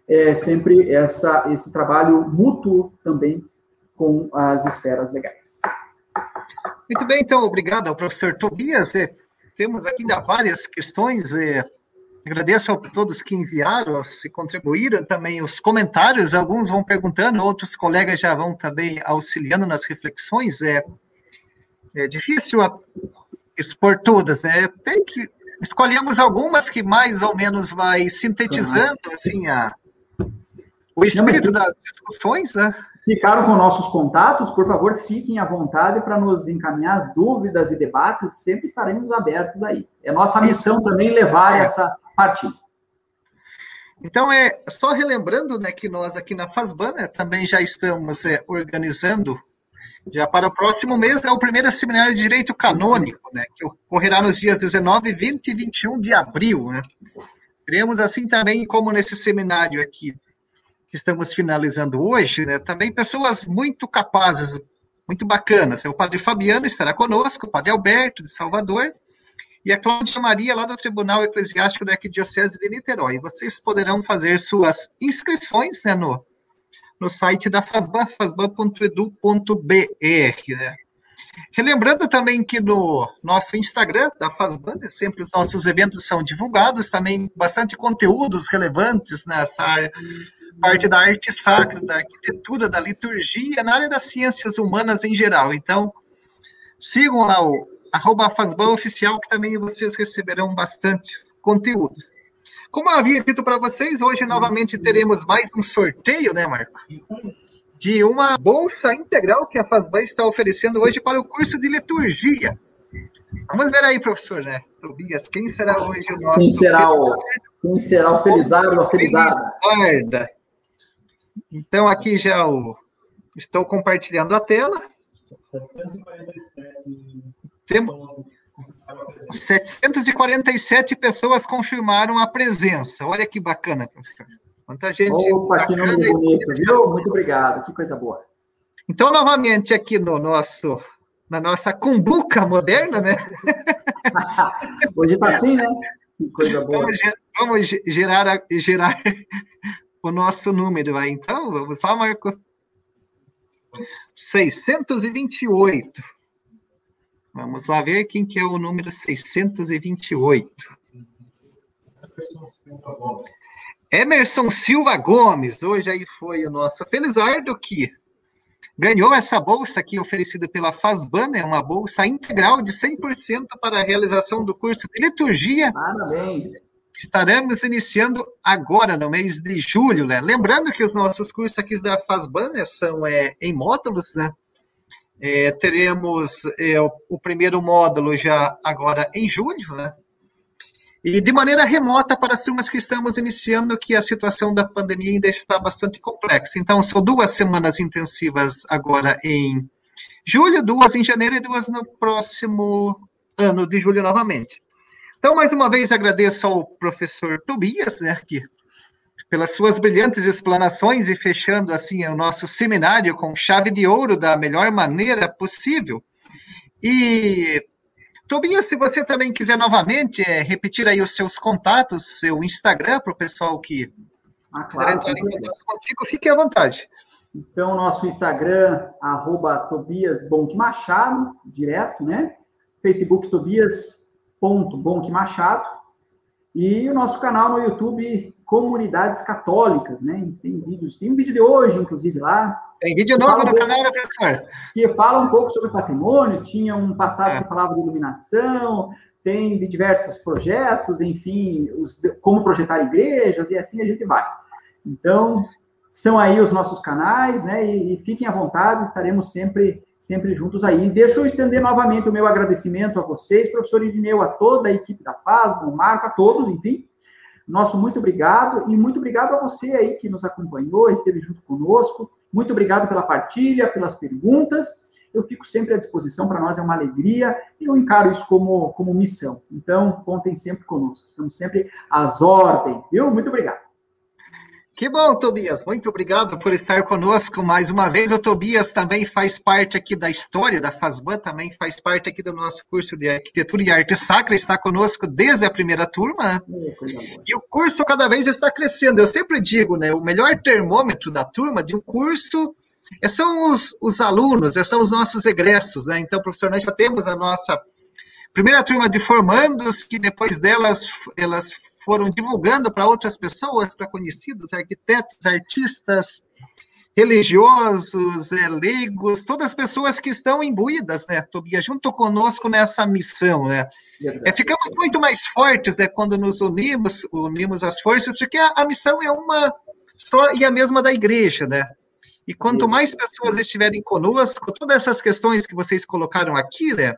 é sempre essa, esse trabalho mútuo também com as esferas legais. Muito bem, então, obrigado ao professor Tobias. É, temos aqui ainda várias questões. É, agradeço a todos que enviaram, se contribuíram também os comentários. Alguns vão perguntando, outros colegas já vão também auxiliando nas reflexões. É, é difícil expor todas, né? Tem que escolhemos algumas que mais ou menos vai sintetizando assim a o espírito das discussões, né? Ficaram com nossos contatos, por favor, fiquem à vontade para nos encaminhar as dúvidas e debates, sempre estaremos abertos aí. É nossa missão também levar é. essa partida. Então, é só relembrando né, que nós aqui na Fasbana também já estamos é, organizando já para o próximo mês é o primeiro seminário de Direito Canônico, né, que ocorrerá nos dias 19, 20 e 21 de abril. Né. Teremos assim também, como nesse seminário aqui, que estamos finalizando hoje, né, também pessoas muito capazes, muito bacanas. O padre Fabiano estará conosco, o padre Alberto, de Salvador, e a Cláudia Maria, lá do Tribunal Eclesiástico da Arquidiocese de Niterói. Vocês poderão fazer suas inscrições né, no no site da FASBAN, fasban.edu.br, né? Relembrando também que no nosso Instagram da FASBAN, né, sempre os nossos eventos são divulgados, também bastante conteúdos relevantes nessa área, parte da arte sacra, da arquitetura, da liturgia, na área das ciências humanas em geral. Então, sigam lá o arroba FASBAN oficial, que também vocês receberão bastante conteúdos. Como eu havia dito para vocês, hoje novamente teremos mais um sorteio, né, Marco? De uma bolsa integral que a FASBAN está oferecendo hoje para o curso de liturgia. Vamos ver aí, professor, né? Tobias, quem será hoje o nosso. Quem será o, quem será o Felizardo ou Felizarda? Então, aqui já o, estou compartilhando a tela. 747 Temos 747 pessoas confirmaram a presença. Olha que bacana, professor. Quanta gente. Opa, que nome bonito, viu? Muito obrigado, que coisa boa. Então, novamente, aqui no nosso, na nossa cumbuca moderna, né? Hoje está assim, né? Que coisa boa. Vamos, vamos gerar, gerar o nosso número aí. Então, vamos lá, Marco. 628. Vamos lá ver quem que é o número 628. Emerson Silva Gomes. Hoje aí foi o nosso Felizardo que ganhou essa bolsa aqui oferecida pela Fazban, é uma bolsa integral de 100% para a realização do curso de liturgia. Parabéns. estaremos iniciando agora, no mês de julho, né? Lembrando que os nossos cursos aqui da Fazban né, são é, em módulos, né? É, teremos é, o, o, primeiro módulo já agora em julho, né? E de maneira remota para as turmas que estamos iniciando, que a situação da pandemia ainda está bastante complexa. Então, são duas semanas intensivas agora em julho, duas em janeiro e duas no próximo ano de julho novamente. Então, mais uma vez, agradeço ao professor Tobias, né, que, pelas suas brilhantes explanações e fechando, assim, o nosso seminário com chave de ouro da melhor maneira possível. E, Tobias, se você também quiser novamente é, repetir aí os seus contatos, seu Instagram, para o pessoal que ah, claro, quiser entrar em contato contigo, fique à vontade. Então, nosso Instagram, arroba Tobias Bonk Machado, direto, né? Facebook Tobias ponto Bonk Machado e o nosso canal no YouTube Comunidades Católicas, né? Tem vídeos, tem um vídeo de hoje, inclusive, lá. Tem vídeo novo no canal, né, professor? Que fala um pouco sobre patrimônio, tinha um passado é. que falava de iluminação, tem de diversos projetos, enfim, os, como projetar igrejas, e assim a gente vai. Então, são aí os nossos canais, né? E, e fiquem à vontade, estaremos sempre sempre juntos aí. Deixa eu estender novamente o meu agradecimento a vocês, professor Irineu, a toda a equipe da Paz, o Marco, a todos, enfim. Nosso muito obrigado e muito obrigado a você aí que nos acompanhou, esteve junto conosco. Muito obrigado pela partilha, pelas perguntas. Eu fico sempre à disposição, para nós é uma alegria e eu encaro isso como, como missão. Então, contem sempre conosco, estamos sempre às ordens, viu? Muito obrigado. Que bom, Tobias. Muito obrigado por estar conosco mais uma vez. O Tobias também faz parte aqui da história da FASBAN, também faz parte aqui do nosso curso de Arquitetura e Arte Sacra, está conosco desde a primeira turma. E o curso cada vez está crescendo. Eu sempre digo, né, o melhor termômetro da turma de um curso é, são os, os alunos, é, são os nossos egressos, né? Então, professor, nós já temos a nossa primeira turma de formandos, que depois delas elas foram divulgando para outras pessoas, para conhecidos, arquitetos, artistas, religiosos, é, leigos, todas as pessoas que estão imbuídas, né, Tobias, junto conosco nessa missão, né. É, ficamos muito mais fortes, né, quando nos unimos, unimos as forças, porque a, a missão é uma só e a mesma da igreja, né. E quanto mais pessoas estiverem conosco, todas essas questões que vocês colocaram aqui, né,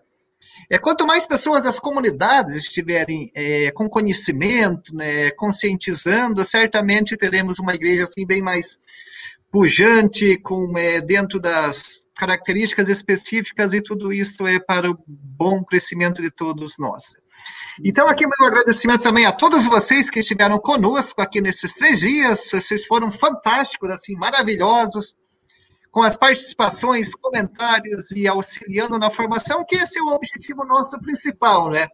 é, quanto mais pessoas das comunidades estiverem é, com conhecimento, né, conscientizando, certamente teremos uma igreja assim bem mais pujante, com é, dentro das características específicas e tudo isso é para o bom crescimento de todos nós. Então, aqui meu agradecimento também a todos vocês que estiveram conosco aqui nesses três dias. Vocês foram fantásticos, assim, maravilhosos com as participações, comentários e auxiliando na formação, que esse é o objetivo nosso principal, né?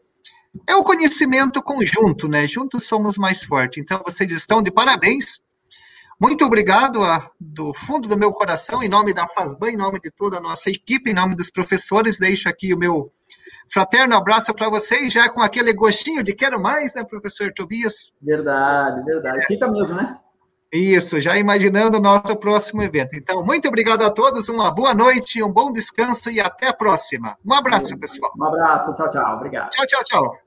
É o conhecimento conjunto, né? Juntos somos mais fortes. Então, vocês estão de parabéns. Muito obrigado a, do fundo do meu coração, em nome da FASBAN, em nome de toda a nossa equipe, em nome dos professores, deixo aqui o meu fraterno abraço para vocês, já com aquele gostinho de quero mais, né, professor Tobias? Verdade, verdade. Fica mesmo, né? Isso, já imaginando o nosso próximo evento. Então, muito obrigado a todos, uma boa noite, um bom descanso e até a próxima. Um abraço, pessoal. Um abraço, tchau, tchau. Obrigado. Tchau, tchau, tchau.